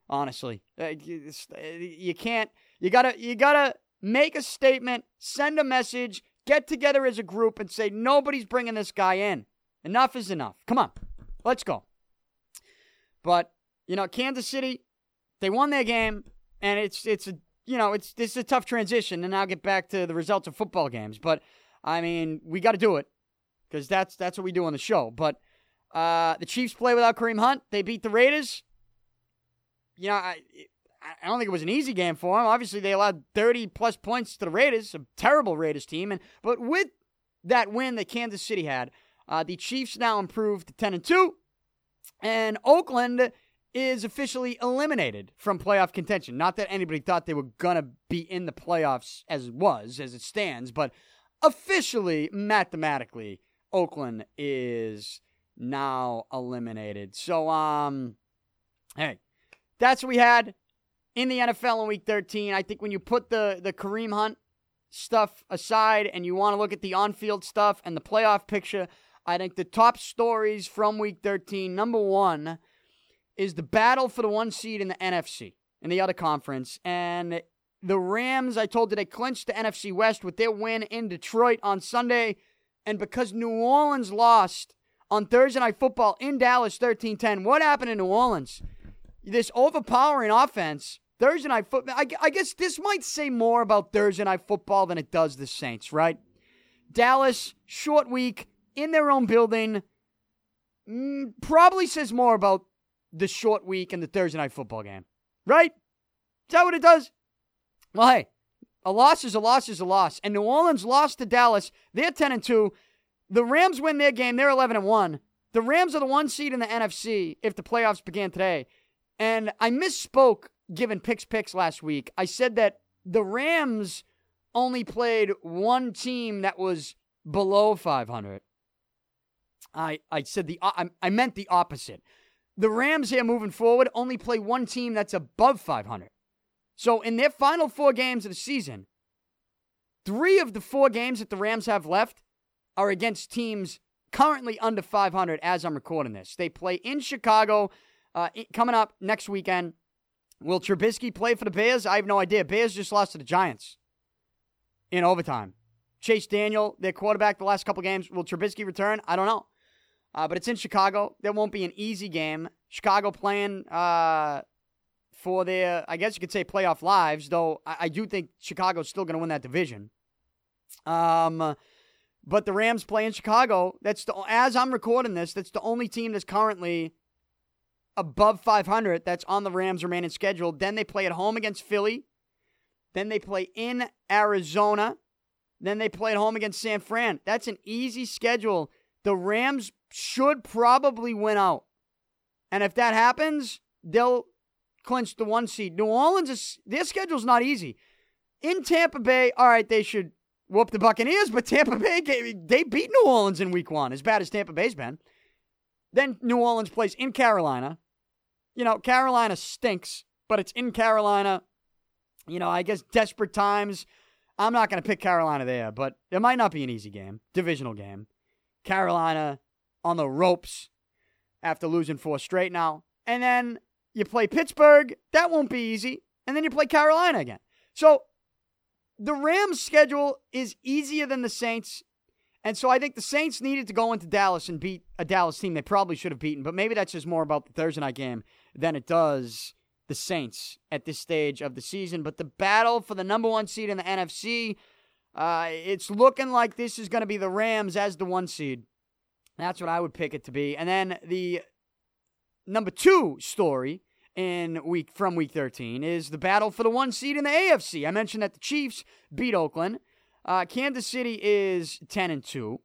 honestly. Uh, you can't. You gotta. You gotta make a statement, send a message, get together as a group and say, nobody's bringing this guy in. Enough is enough. Come on, let's go. But, you know, Kansas City, they won their game, and it's, it's a, you know, it's, this is a tough transition, and I'll get back to the results of football games. But, I mean, we got to do it because that's, that's what we do on the show. But, uh, the Chiefs play without Kareem Hunt. They beat the Raiders. You know, I, I don't think it was an easy game for them. Obviously, they allowed 30 plus points to the Raiders, a terrible Raiders team. And but with that win that Kansas City had, uh, the Chiefs now improved to 10 and 2, and Oakland is officially eliminated from playoff contention. Not that anybody thought they were gonna be in the playoffs as it was, as it stands, but officially, mathematically, Oakland is now eliminated. So, um, hey, that's what we had in the NFL in Week 13. I think when you put the the Kareem Hunt stuff aside and you want to look at the on-field stuff and the playoff picture, I think the top stories from Week 13. Number one is the battle for the one seed in the NFC in the other conference, and the Rams. I told you they clinched the NFC West with their win in Detroit on Sunday, and because New Orleans lost on Thursday Night Football in Dallas 13-10, what happened in New Orleans? This overpowering offense. Thursday night football. I, I guess this might say more about Thursday night football than it does the Saints, right? Dallas, short week, in their own building, mm, probably says more about the short week and the Thursday night football game, right? Is that what it does? Well, hey, a loss is a loss is a loss. And New Orleans lost to Dallas. They're 10 and 2. The Rams win their game. They're 11 and 1. The Rams are the one seed in the NFC if the playoffs began today. And I misspoke given picks picks last week. I said that the Rams only played one team that was below 500. I I said the I, I meant the opposite. The Rams here moving forward only play one team that's above 500. So in their final four games of the season, three of the four games that the Rams have left are against teams currently under 500 as I'm recording this. They play in Chicago uh, coming up next weekend. Will Trubisky play for the Bears? I have no idea. Bears just lost to the Giants in overtime. Chase Daniel, their quarterback, the last couple games. Will Trubisky return? I don't know. Uh, but it's in Chicago. That won't be an easy game. Chicago playing uh, for their, I guess you could say, playoff lives, though I, I do think Chicago's still going to win that division. Um, but the Rams play in Chicago. That's the, as I'm recording this, that's the only team that's currently above 500 that's on the Rams' remaining schedule. Then they play at home against Philly. Then they play in Arizona. Then they play at home against San Fran. That's an easy schedule. The Rams should probably win out. And if that happens, they'll clinch the one seed. New Orleans is their schedule's not easy. In Tampa Bay, all right, they should whoop the Buccaneers, but Tampa Bay they beat New Orleans in week 1 as bad as Tampa Bay's been. Then New Orleans plays in Carolina. You know, Carolina stinks, but it's in Carolina. You know, I guess desperate times. I'm not going to pick Carolina there, but it might not be an easy game, divisional game. Carolina on the ropes after losing four straight now. And then you play Pittsburgh. That won't be easy. And then you play Carolina again. So the Rams' schedule is easier than the Saints. And so I think the Saints needed to go into Dallas and beat a Dallas team they probably should have beaten. But maybe that's just more about the Thursday night game than it does the Saints at this stage of the season. But the battle for the number one seed in the NFC, uh, it's looking like this is going to be the Rams as the one seed. That's what I would pick it to be. And then the number two story in week from week 13 is the battle for the one seed in the AFC. I mentioned that the Chiefs beat Oakland. Uh, Kansas City is 10 and 2.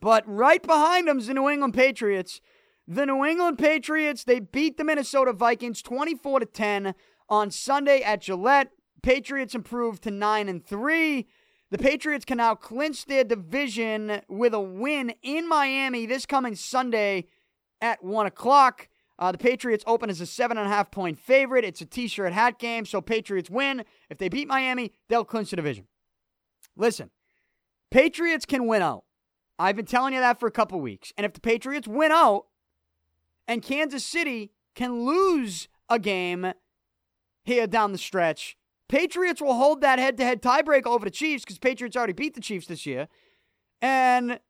But right behind them is the New England Patriots. The New England Patriots, they beat the Minnesota Vikings 24 to 10 on Sunday at Gillette. Patriots improved to 9 and 3. The Patriots can now clinch their division with a win in Miami this coming Sunday at 1 o'clock. Uh, the Patriots open as a seven and a half point favorite. It's a t-shirt hat game, so Patriots win. If they beat Miami, they'll clinch the division. Listen, Patriots can win out. I've been telling you that for a couple weeks. And if the Patriots win out and Kansas City can lose a game here down the stretch, Patriots will hold that head to head tiebreak over the Chiefs because Patriots already beat the Chiefs this year. And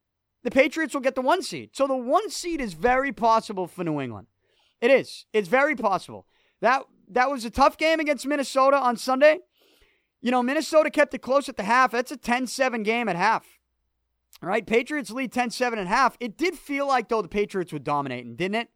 the Patriots will get the one seed. So the one seed is very possible for New England. It is. It's very possible. That that was a tough game against Minnesota on Sunday. You know, Minnesota kept it close at the half. That's a 10-7 game at half. All right, Patriots lead 10-7 at half. It did feel like though the Patriots were dominating, didn't it?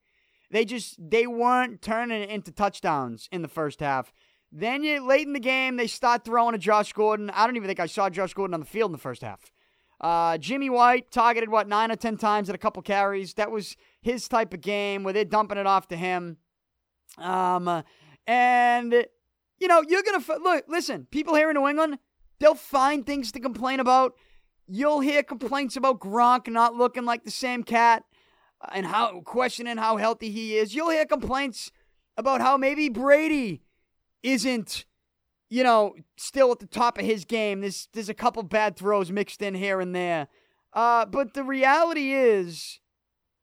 They just they weren't turning it into touchdowns in the first half. Then you late in the game, they start throwing to Josh Gordon. I don't even think I saw Josh Gordon on the field in the first half. Uh, Jimmy White targeted what nine or ten times at a couple carries. That was his type of game where they're dumping it off to him. Um, and you know you're gonna look. Listen, people here in New England, they'll find things to complain about. You'll hear complaints about Gronk not looking like the same cat and how questioning how healthy he is. You'll hear complaints about how maybe Brady isn't, you know, still at the top of his game. There's there's a couple bad throws mixed in here and there. Uh, but the reality is,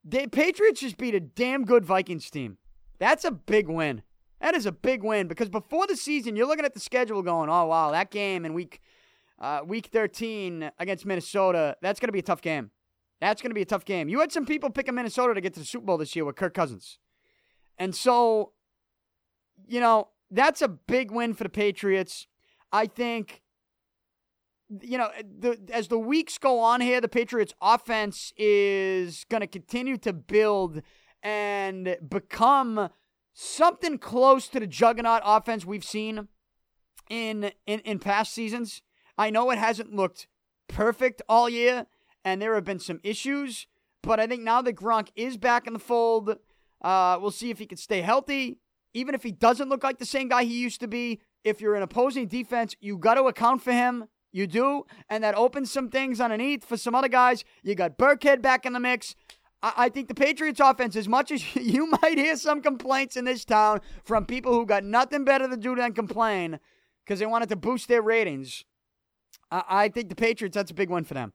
the Patriots just beat a damn good Vikings team. That's a big win. That is a big win because before the season, you're looking at the schedule going, oh wow, that game in week uh, week 13 against Minnesota, that's going to be a tough game. That's going to be a tough game. You had some people picking Minnesota to get to the Super Bowl this year with Kirk Cousins. And so, you know, that's a big win for the Patriots. I think, you know, the, as the weeks go on here, the Patriots' offense is going to continue to build and become something close to the juggernaut offense we've seen in, in, in past seasons. I know it hasn't looked perfect all year, and there have been some issues, but I think now that Gronk is back in the fold, uh, we'll see if he can stay healthy. Even if he doesn't look like the same guy he used to be, if you're an opposing defense, you got to account for him. You do, and that opens some things underneath for some other guys. You got Burkhead back in the mix. I, think the Patriots offense, as much as you might hear some complaints in this town from people who got nothing better to do than complain because they wanted to boost their ratings, I, think the Patriots, that's a big one for them.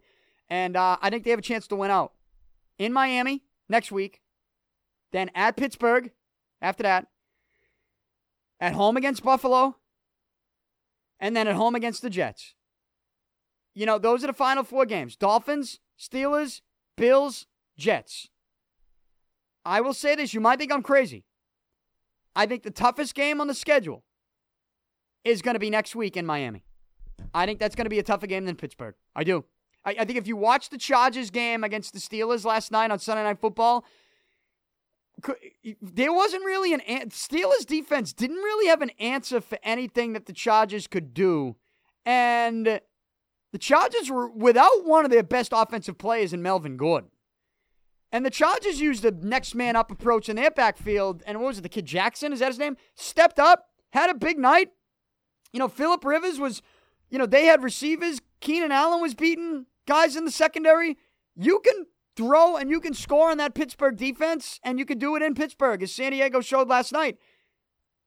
And uh, I think they have a chance to win out in Miami next week, then at Pittsburgh after that, at home against Buffalo, and then at home against the Jets. You know, those are the final four games Dolphins, Steelers, Bills, Jets. I will say this you might think I'm crazy. I think the toughest game on the schedule is going to be next week in Miami. I think that's going to be a tougher game than Pittsburgh. I do. I, I think if you watch the Chargers game against the Steelers last night on Sunday Night Football, there wasn't really an Steelers defense didn't really have an answer for anything that the Chargers could do, and the Chargers were without one of their best offensive players in Melvin Gordon. And the Chargers used the next man up approach in their backfield. And what was it, the kid Jackson? Is that his name? Stepped up, had a big night. You know, Philip Rivers was you know, they had receivers. Keenan Allen was beaten. guys in the secondary. You can throw and you can score on that Pittsburgh defense, and you can do it in Pittsburgh, as San Diego showed last night.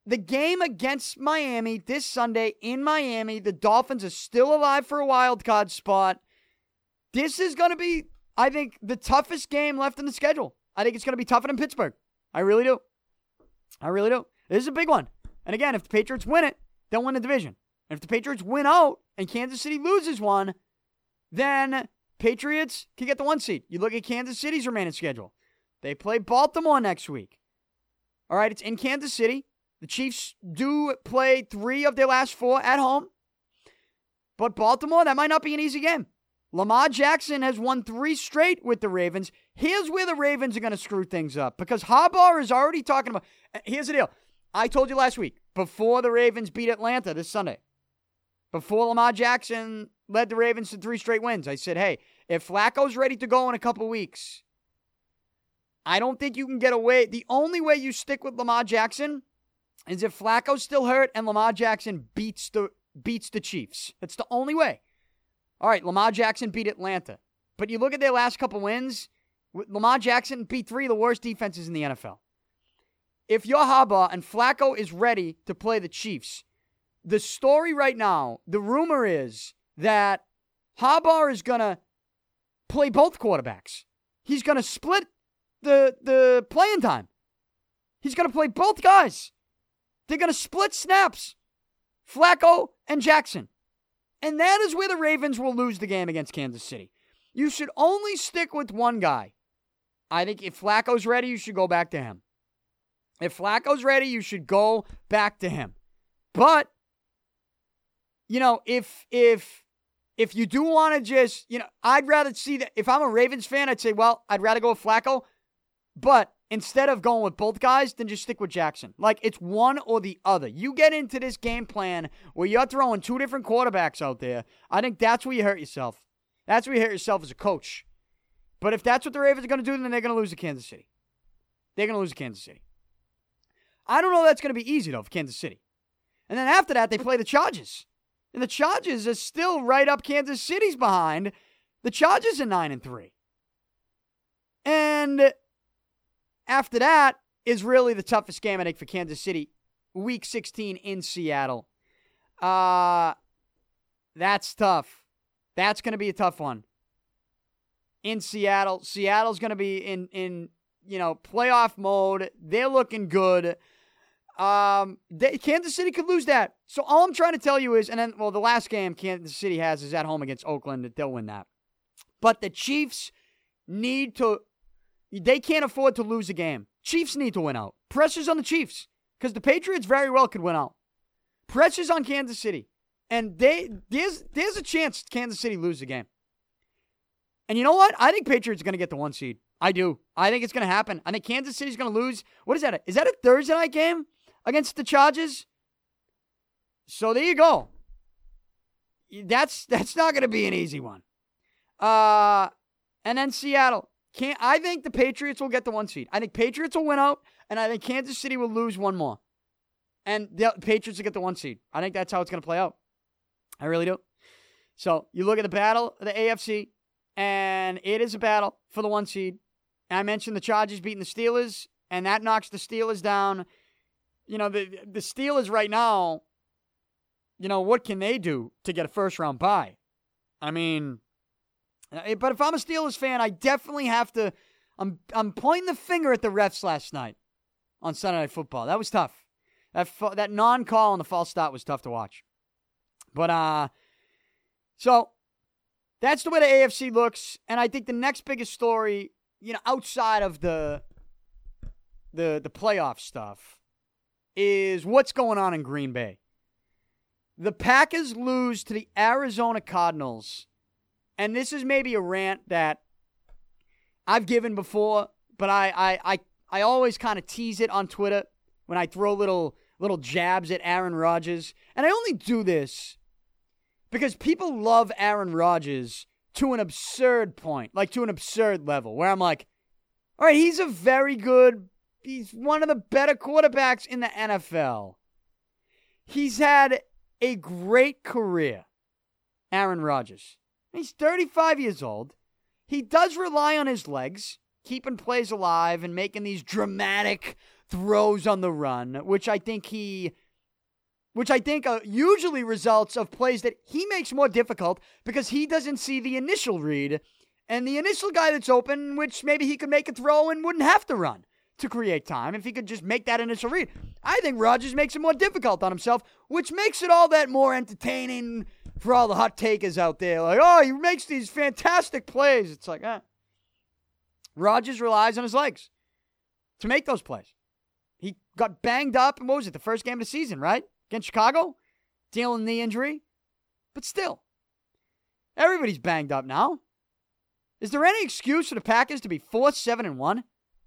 The game against Miami this Sunday in Miami, the Dolphins are still alive for a wild card spot. This is going to be, I think, the toughest game left in the schedule. I think it's going to be tougher than Pittsburgh. I really do. I really do. This is a big one. And again, if the Patriots win it, they'll win the division. And if the Patriots win out and Kansas City loses one, then Patriots can get the one seed. You look at Kansas City's remaining schedule. They play Baltimore next week. All right, it's in Kansas City. The Chiefs do play three of their last four at home. But Baltimore, that might not be an easy game. Lamar Jackson has won three straight with the Ravens. Here's where the Ravens are going to screw things up because Harbaugh is already talking about. Uh, here's the deal. I told you last week, before the Ravens beat Atlanta this Sunday, before Lamar Jackson led the Ravens to three straight wins. I said, hey, if Flacco's ready to go in a couple weeks, I don't think you can get away. The only way you stick with Lamar Jackson is if Flacco's still hurt and Lamar Jackson beats the beats the Chiefs. That's the only way. All right, Lamar Jackson beat Atlanta. But you look at their last couple wins, with Lamar Jackson beat three of the worst defenses in the NFL. If you're Harbaugh and Flacco is ready to play the Chiefs, the story right now, the rumor is that Harbaugh is going to play both quarterbacks. He's going to split the the playing time. He's going to play both guys. They're going to split snaps. Flacco and Jackson. And that is where the Ravens will lose the game against Kansas City. You should only stick with one guy. I think if Flacco's ready, you should go back to him. If Flacco's ready, you should go back to him. But you know, if if if you do want to just, you know, I'd rather see that if I'm a Ravens fan, I'd say, well, I'd rather go with Flacco. But instead of going with both guys, then just stick with Jackson. Like it's one or the other. You get into this game plan where you're throwing two different quarterbacks out there. I think that's where you hurt yourself. That's where you hurt yourself as a coach. But if that's what the Ravens are going to do, then they're going to lose to Kansas City. They're going to lose to Kansas City. I don't know that's going to be easy, though, for Kansas City. And then after that, they play the Chargers. And the Chargers are still right up Kansas City's behind. The Chargers are 9 and 3. And after that is really the toughest game, I think, for Kansas City. Week 16 in Seattle. Uh, that's tough. That's going to be a tough one. In Seattle. Seattle's going to be in, in, you know, playoff mode. They're looking good. Um, they, Kansas City could lose that. So all I'm trying to tell you is, and then, well, the last game Kansas City has is at home against Oakland. That they'll win that. But the Chiefs need to they can't afford to lose a game. Chiefs need to win out. Pressure's on the Chiefs because the Patriots very well could win out. Pressure's on Kansas City, and they there's there's a chance Kansas City lose the game. And you know what? I think Patriots are going to get the one seed. I do. I think it's going to happen. I think Kansas City's going to lose. What is that? Is that a Thursday night game against the Chargers? So there you go. That's that's not going to be an easy one. Uh, and then Seattle. Can't, I think the Patriots will get the one seed. I think Patriots will win out, and I think Kansas City will lose one more. And the Patriots will get the one seed. I think that's how it's going to play out. I really do. So you look at the battle of the AFC, and it is a battle for the one seed. And I mentioned the Chargers beating the Steelers, and that knocks the Steelers down. You know, the the Steelers right now, you know, what can they do to get a first round bye? I mean, but if I'm a Steelers fan, I definitely have to. I'm I'm pointing the finger at the refs last night on Sunday Night Football. That was tough. That that non call on the false start was tough to watch. But uh, so that's the way the AFC looks, and I think the next biggest story, you know, outside of the the the playoff stuff, is what's going on in Green Bay. The Packers lose to the Arizona Cardinals and this is maybe a rant that I've given before, but I I I, I always kind of tease it on Twitter when I throw little little jabs at Aaron Rodgers. And I only do this because people love Aaron Rodgers to an absurd point, like to an absurd level, where I'm like, all right, he's a very good, he's one of the better quarterbacks in the NFL. He's had a great career, Aaron Rodgers. He's 35 years old. He does rely on his legs, keeping plays alive and making these dramatic throws on the run, which I think he which I think uh, usually results of plays that he makes more difficult because he doesn't see the initial read and the initial guy that's open, which maybe he could make a throw and wouldn't have to run to create time if he could just make that initial read. I think Rodgers makes it more difficult on himself, which makes it all that more entertaining for all the hot takers out there, like, oh, he makes these fantastic plays. It's like, ah. Rodgers relies on his legs to make those plays. He got banged up, and what was it, the first game of the season, right? Against Chicago? Dealing the injury. But still, everybody's banged up now. Is there any excuse for the Packers to be 4 7 and 1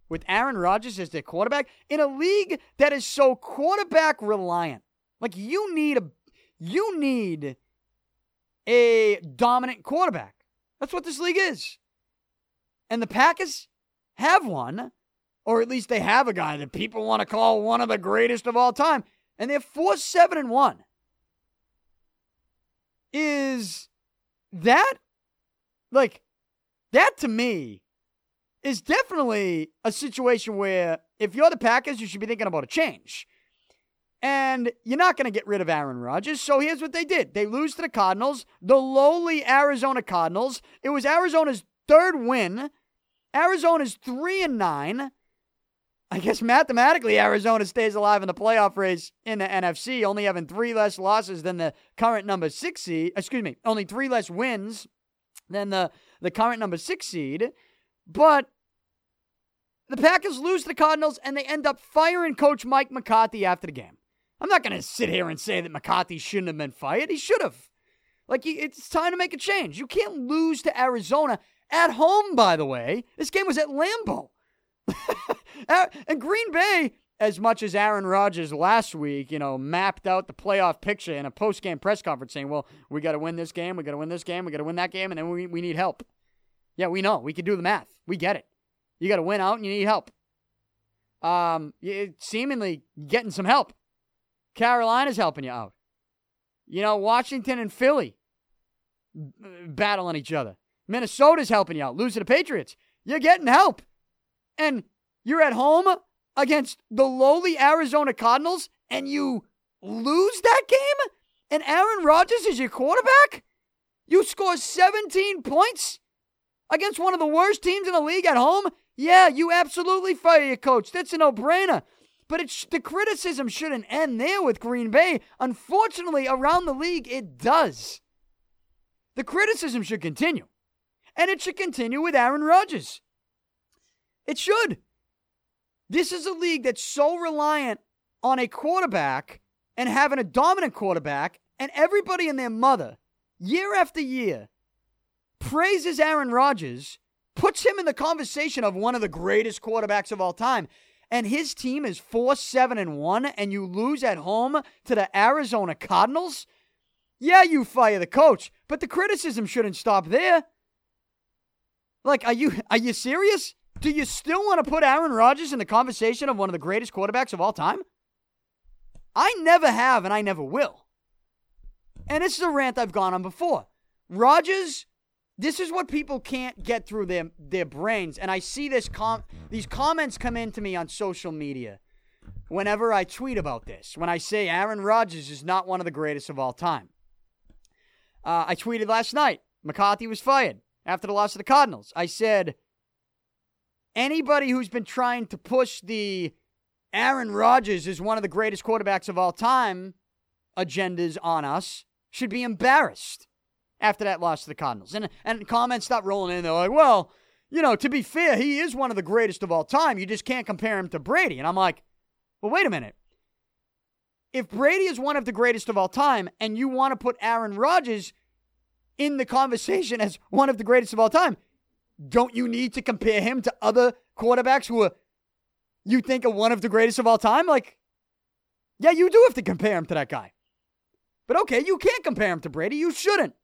with Aaron Rodgers as their quarterback in a league that is so quarterback reliant? Like you need a you need a dominant quarterback. That's what this league is. And the Packers have one, or at least they have a guy that people want to call one of the greatest of all time. And they're 4 7 and 1. Is that, like, that to me is definitely a situation where if you're the Packers, you should be thinking about a change. And you're not going to get rid of Aaron Rodgers. So here's what they did they lose to the Cardinals, the lowly Arizona Cardinals. It was Arizona's third win. Arizona's 3 and 9. I guess mathematically, Arizona stays alive in the playoff race in the NFC, only having three less losses than the current number six seed. Excuse me, only three less wins than the, the current number six seed. But the Packers lose to the Cardinals and they end up firing Coach Mike McCarthy after the game. I'm not going to sit here and say that McCarthy shouldn't have been fired. He should have. Like, it's time to make a change. You can't lose to Arizona at home, by the way. This game was at Lambeau. And Green Bay, as much as Aaron Rodgers last week, you know, mapped out the playoff picture in a post game press conference saying, well, we got to win this game, we got to win this game, we got to win that game, and then we, we need help. Yeah, we know. We can do the math. We get it. You got to win out and you need help. Um, seemingly getting some help. Carolina's helping you out. You know, Washington and Philly battling each other. Minnesota's helping you out. Losing the Patriots. You're getting help. And you're at home against the lowly Arizona Cardinals and you lose that game? And Aaron Rodgers is your quarterback? You score 17 points against one of the worst teams in the league at home? Yeah, you absolutely fire your coach. That's a no brainer. But it's, the criticism shouldn't end there with Green Bay. Unfortunately, around the league, it does. The criticism should continue. And it should continue with Aaron Rodgers. It should. This is a league that's so reliant on a quarterback and having a dominant quarterback, and everybody and their mother, year after year, praises Aaron Rodgers, puts him in the conversation of one of the greatest quarterbacks of all time. And his team is 4 7 and 1, and you lose at home to the Arizona Cardinals? Yeah, you fire the coach, but the criticism shouldn't stop there. Like, are you are you serious? Do you still want to put Aaron Rodgers in the conversation of one of the greatest quarterbacks of all time? I never have, and I never will. And this is a rant I've gone on before. Rodgers, this is what people can't get through their, their brains. And I see this com- these comments come into me on social media whenever I tweet about this, when I say Aaron Rodgers is not one of the greatest of all time. Uh, I tweeted last night McCarthy was fired after the loss of the Cardinals. I said, anybody who's been trying to push the Aaron Rodgers is one of the greatest quarterbacks of all time agendas on us should be embarrassed after that loss to the Cardinals. And and comments start rolling in. They're like, well, you know, to be fair, he is one of the greatest of all time. You just can't compare him to Brady. And I'm like, well, wait a minute. If Brady is one of the greatest of all time and you want to put Aaron Rodgers in the conversation as one of the greatest of all time, don't you need to compare him to other quarterbacks who are, you think are one of the greatest of all time? Like, yeah, you do have to compare him to that guy. But okay, you can't compare him to Brady. You shouldn't.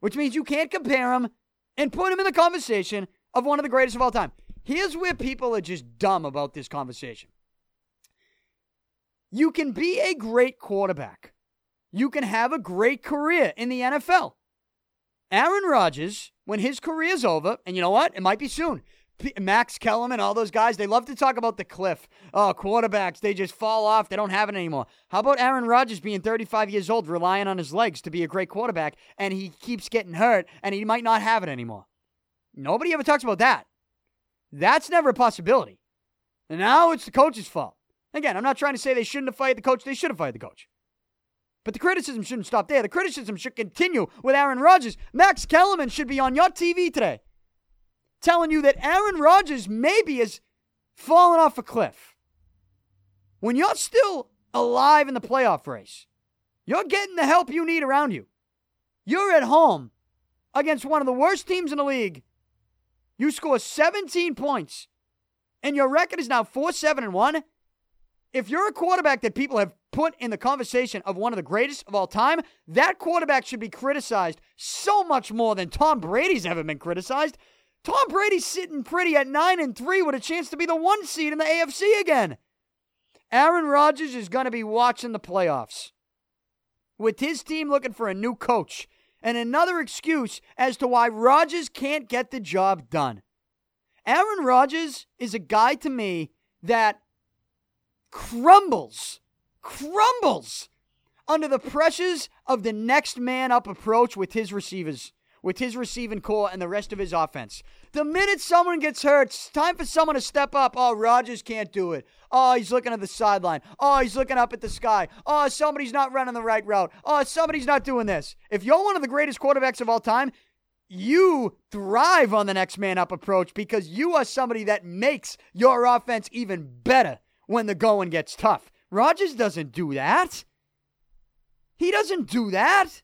Which means you can't compare him and put him in the conversation of one of the greatest of all time. Here's where people are just dumb about this conversation. You can be a great quarterback. You can have a great career in the NFL. Aaron Rodgers, when his career's over, and you know what? It might be soon. Max Kellerman, all those guys, they love to talk about the cliff. Oh, quarterbacks, they just fall off. They don't have it anymore. How about Aaron Rodgers being 35 years old, relying on his legs to be a great quarterback, and he keeps getting hurt, and he might not have it anymore? Nobody ever talks about that. That's never a possibility. And now it's the coach's fault. Again, I'm not trying to say they shouldn't have fired the coach. They should have fired the coach. But the criticism shouldn't stop there. The criticism should continue with Aaron Rodgers. Max Kellerman should be on your TV today telling you that Aaron Rodgers maybe has fallen off a cliff. When you're still alive in the playoff race, you're getting the help you need around you. You're at home against one of the worst teams in the league. You score 17 points, and your record is now 4 7 and 1. If you're a quarterback that people have put in the conversation of one of the greatest of all time, that quarterback should be criticized so much more than Tom Brady's ever been criticized. Tom Brady's sitting pretty at 9 and 3 with a chance to be the one seed in the AFC again. Aaron Rodgers is going to be watching the playoffs with his team looking for a new coach and another excuse as to why Rodgers can't get the job done. Aaron Rodgers is a guy to me that crumbles crumbles under the pressures of the next man up approach with his receivers, with his receiving corps and the rest of his offense. The minute someone gets hurt, it's time for someone to step up. Oh, Rodgers can't do it. Oh, he's looking at the sideline. Oh, he's looking up at the sky. Oh, somebody's not running the right route. Oh, somebody's not doing this. If you're one of the greatest quarterbacks of all time, you thrive on the next man up approach because you are somebody that makes your offense even better when the going gets tough. Rodgers doesn't do that. He doesn't do that.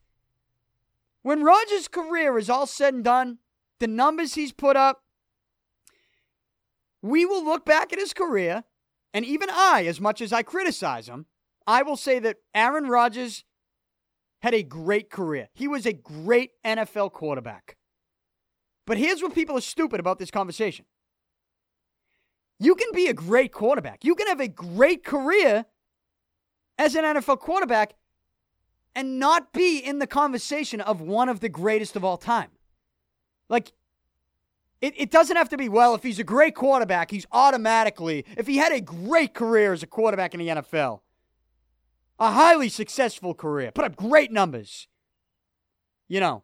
When Rodgers' career is all said and done, the numbers he's put up, we will look back at his career, and even I, as much as I criticize him, I will say that Aaron Rodgers had a great career. He was a great NFL quarterback. But here's what people are stupid about this conversation. You can be a great quarterback. You can have a great career as an NFL quarterback and not be in the conversation of one of the greatest of all time. Like, it, it doesn't have to be, well, if he's a great quarterback, he's automatically, if he had a great career as a quarterback in the NFL, a highly successful career, put up great numbers, you know,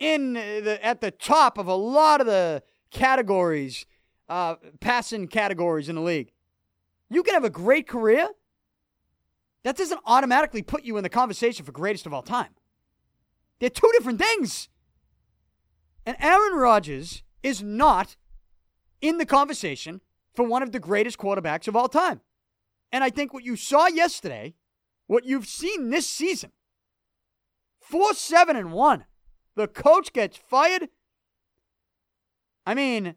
in the, at the top of a lot of the categories, uh, passing categories in the league. You can have a great career. That doesn't automatically put you in the conversation for greatest of all time. They're two different things. And Aaron Rodgers is not in the conversation for one of the greatest quarterbacks of all time. And I think what you saw yesterday, what you've seen this season, 4 7 and 1. The coach gets fired. I mean,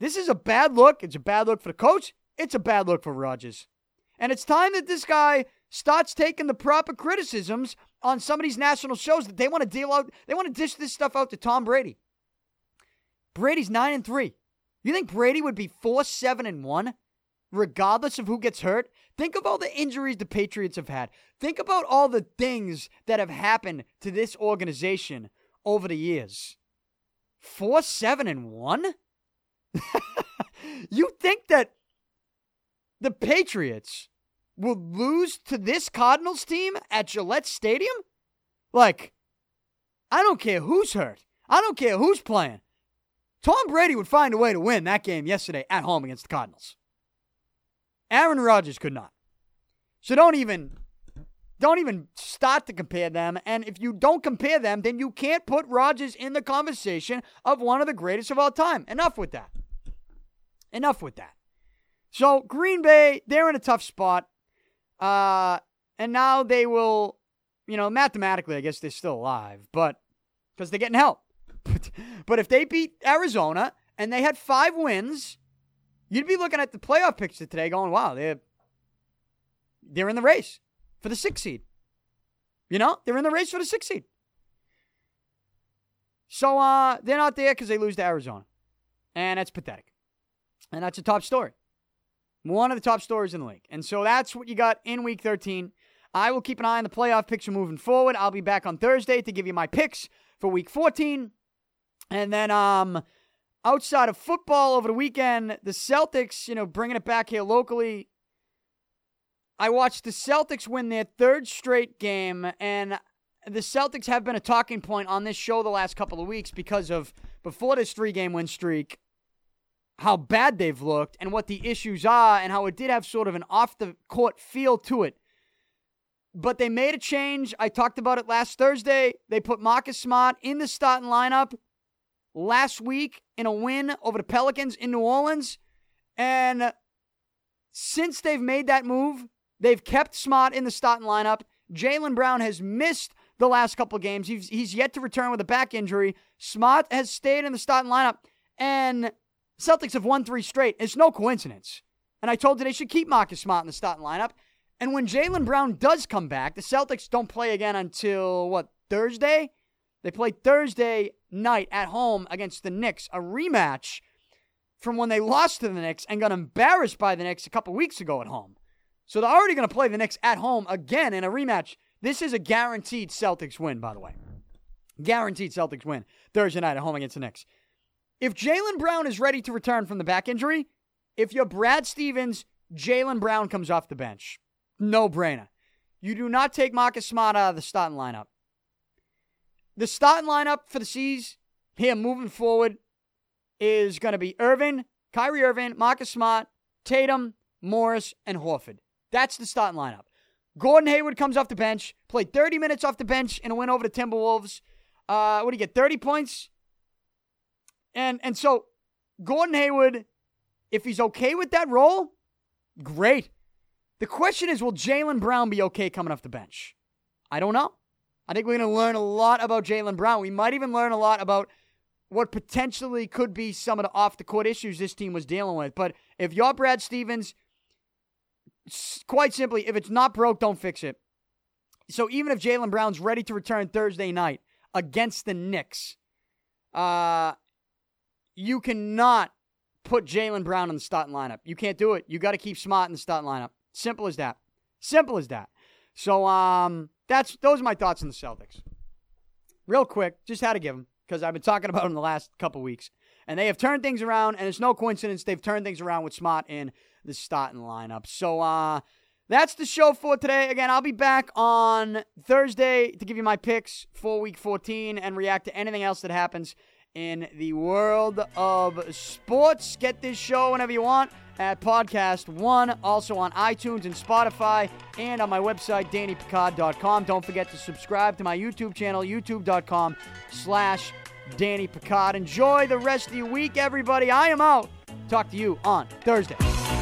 this is a bad look. It's a bad look for the coach. It's a bad look for Rodgers. And it's time that this guy starts taking the proper criticisms on some of these national shows that they want to deal out. They want to dish this stuff out to Tom Brady. Brady's 9 and 3. You think Brady would be 4 7 and 1 regardless of who gets hurt? Think of all the injuries the Patriots have had. Think about all the things that have happened to this organization over the years. 4 7 and 1? you think that the Patriots will lose to this Cardinals team at Gillette Stadium? Like, I don't care who's hurt. I don't care who's playing. Tom Brady would find a way to win that game yesterday at home against the Cardinals. Aaron Rodgers could not. So don't even don't even start to compare them. And if you don't compare them, then you can't put Rodgers in the conversation of one of the greatest of all time. Enough with that. Enough with that. So Green Bay, they're in a tough spot. Uh, and now they will, you know, mathematically, I guess they're still alive, but because they're getting help. But, if they beat Arizona and they had five wins, you'd be looking at the playoff picture today going, wow, they're, they're in the race for the sixth seed. You know, they're in the race for the sixth seed. So uh, they're not there because they lose to Arizona. And that's pathetic. And that's a top story. One of the top stories in the league. And so that's what you got in week 13. I will keep an eye on the playoff picture moving forward. I'll be back on Thursday to give you my picks for week 14. And then um outside of football over the weekend, the Celtics, you know, bringing it back here locally. I watched the Celtics win their third straight game and the Celtics have been a talking point on this show the last couple of weeks because of before this three-game win streak how bad they've looked and what the issues are and how it did have sort of an off the court feel to it. But they made a change. I talked about it last Thursday. They put Marcus Smart in the starting lineup last week in a win over the Pelicans in New Orleans. And since they've made that move, they've kept Smart in the starting lineup. Jaylen Brown has missed the last couple games. He's, he's yet to return with a back injury. Smart has stayed in the starting lineup. And Celtics have won three straight. It's no coincidence. And I told you they should keep Marcus Smart in the starting lineup. And when Jaylen Brown does come back, the Celtics don't play again until what, Thursday? They play Thursday night at home against the Knicks, a rematch from when they lost to the Knicks and got embarrassed by the Knicks a couple weeks ago at home. So they're already going to play the Knicks at home again in a rematch. This is a guaranteed Celtics win, by the way. Guaranteed Celtics win Thursday night at home against the Knicks. If Jaylen Brown is ready to return from the back injury, if you're Brad Stevens, Jaylen Brown comes off the bench. No brainer. You do not take Marcus Smart out of the starting lineup. The starting lineup for the C's here moving forward is going to be Irving, Kyrie Irving, Marcus Smart, Tatum, Morris, and Horford. That's the starting lineup. Gordon Hayward comes off the bench, played 30 minutes off the bench in a win over the Timberwolves. Uh, what do you get? 30 points, and and so Gordon Hayward, if he's okay with that role, great. The question is, will Jaylen Brown be okay coming off the bench? I don't know. I think we're going to learn a lot about Jaylen Brown. We might even learn a lot about what potentially could be some of the off the court issues this team was dealing with. But if you're Brad Stevens, quite simply, if it's not broke, don't fix it. So even if Jaylen Brown's ready to return Thursday night against the Knicks, uh, you cannot put Jaylen Brown in the starting lineup. You can't do it. You got to keep Smart in the starting lineup. Simple as that. Simple as that. So um, that's those are my thoughts on the Celtics. Real quick, just had to give them because I've been talking about them the last couple weeks, and they have turned things around. And it's no coincidence they've turned things around with Smart in the starting lineup. So uh, that's the show for today. Again, I'll be back on Thursday to give you my picks for Week 14 and react to anything else that happens in the world of sports. Get this show whenever you want at Podcast One, also on iTunes and Spotify, and on my website, DannyPicard.com. Don't forget to subscribe to my YouTube channel, youtube.com slash Danny Picard. Enjoy the rest of your week, everybody. I am out. Talk to you on Thursday.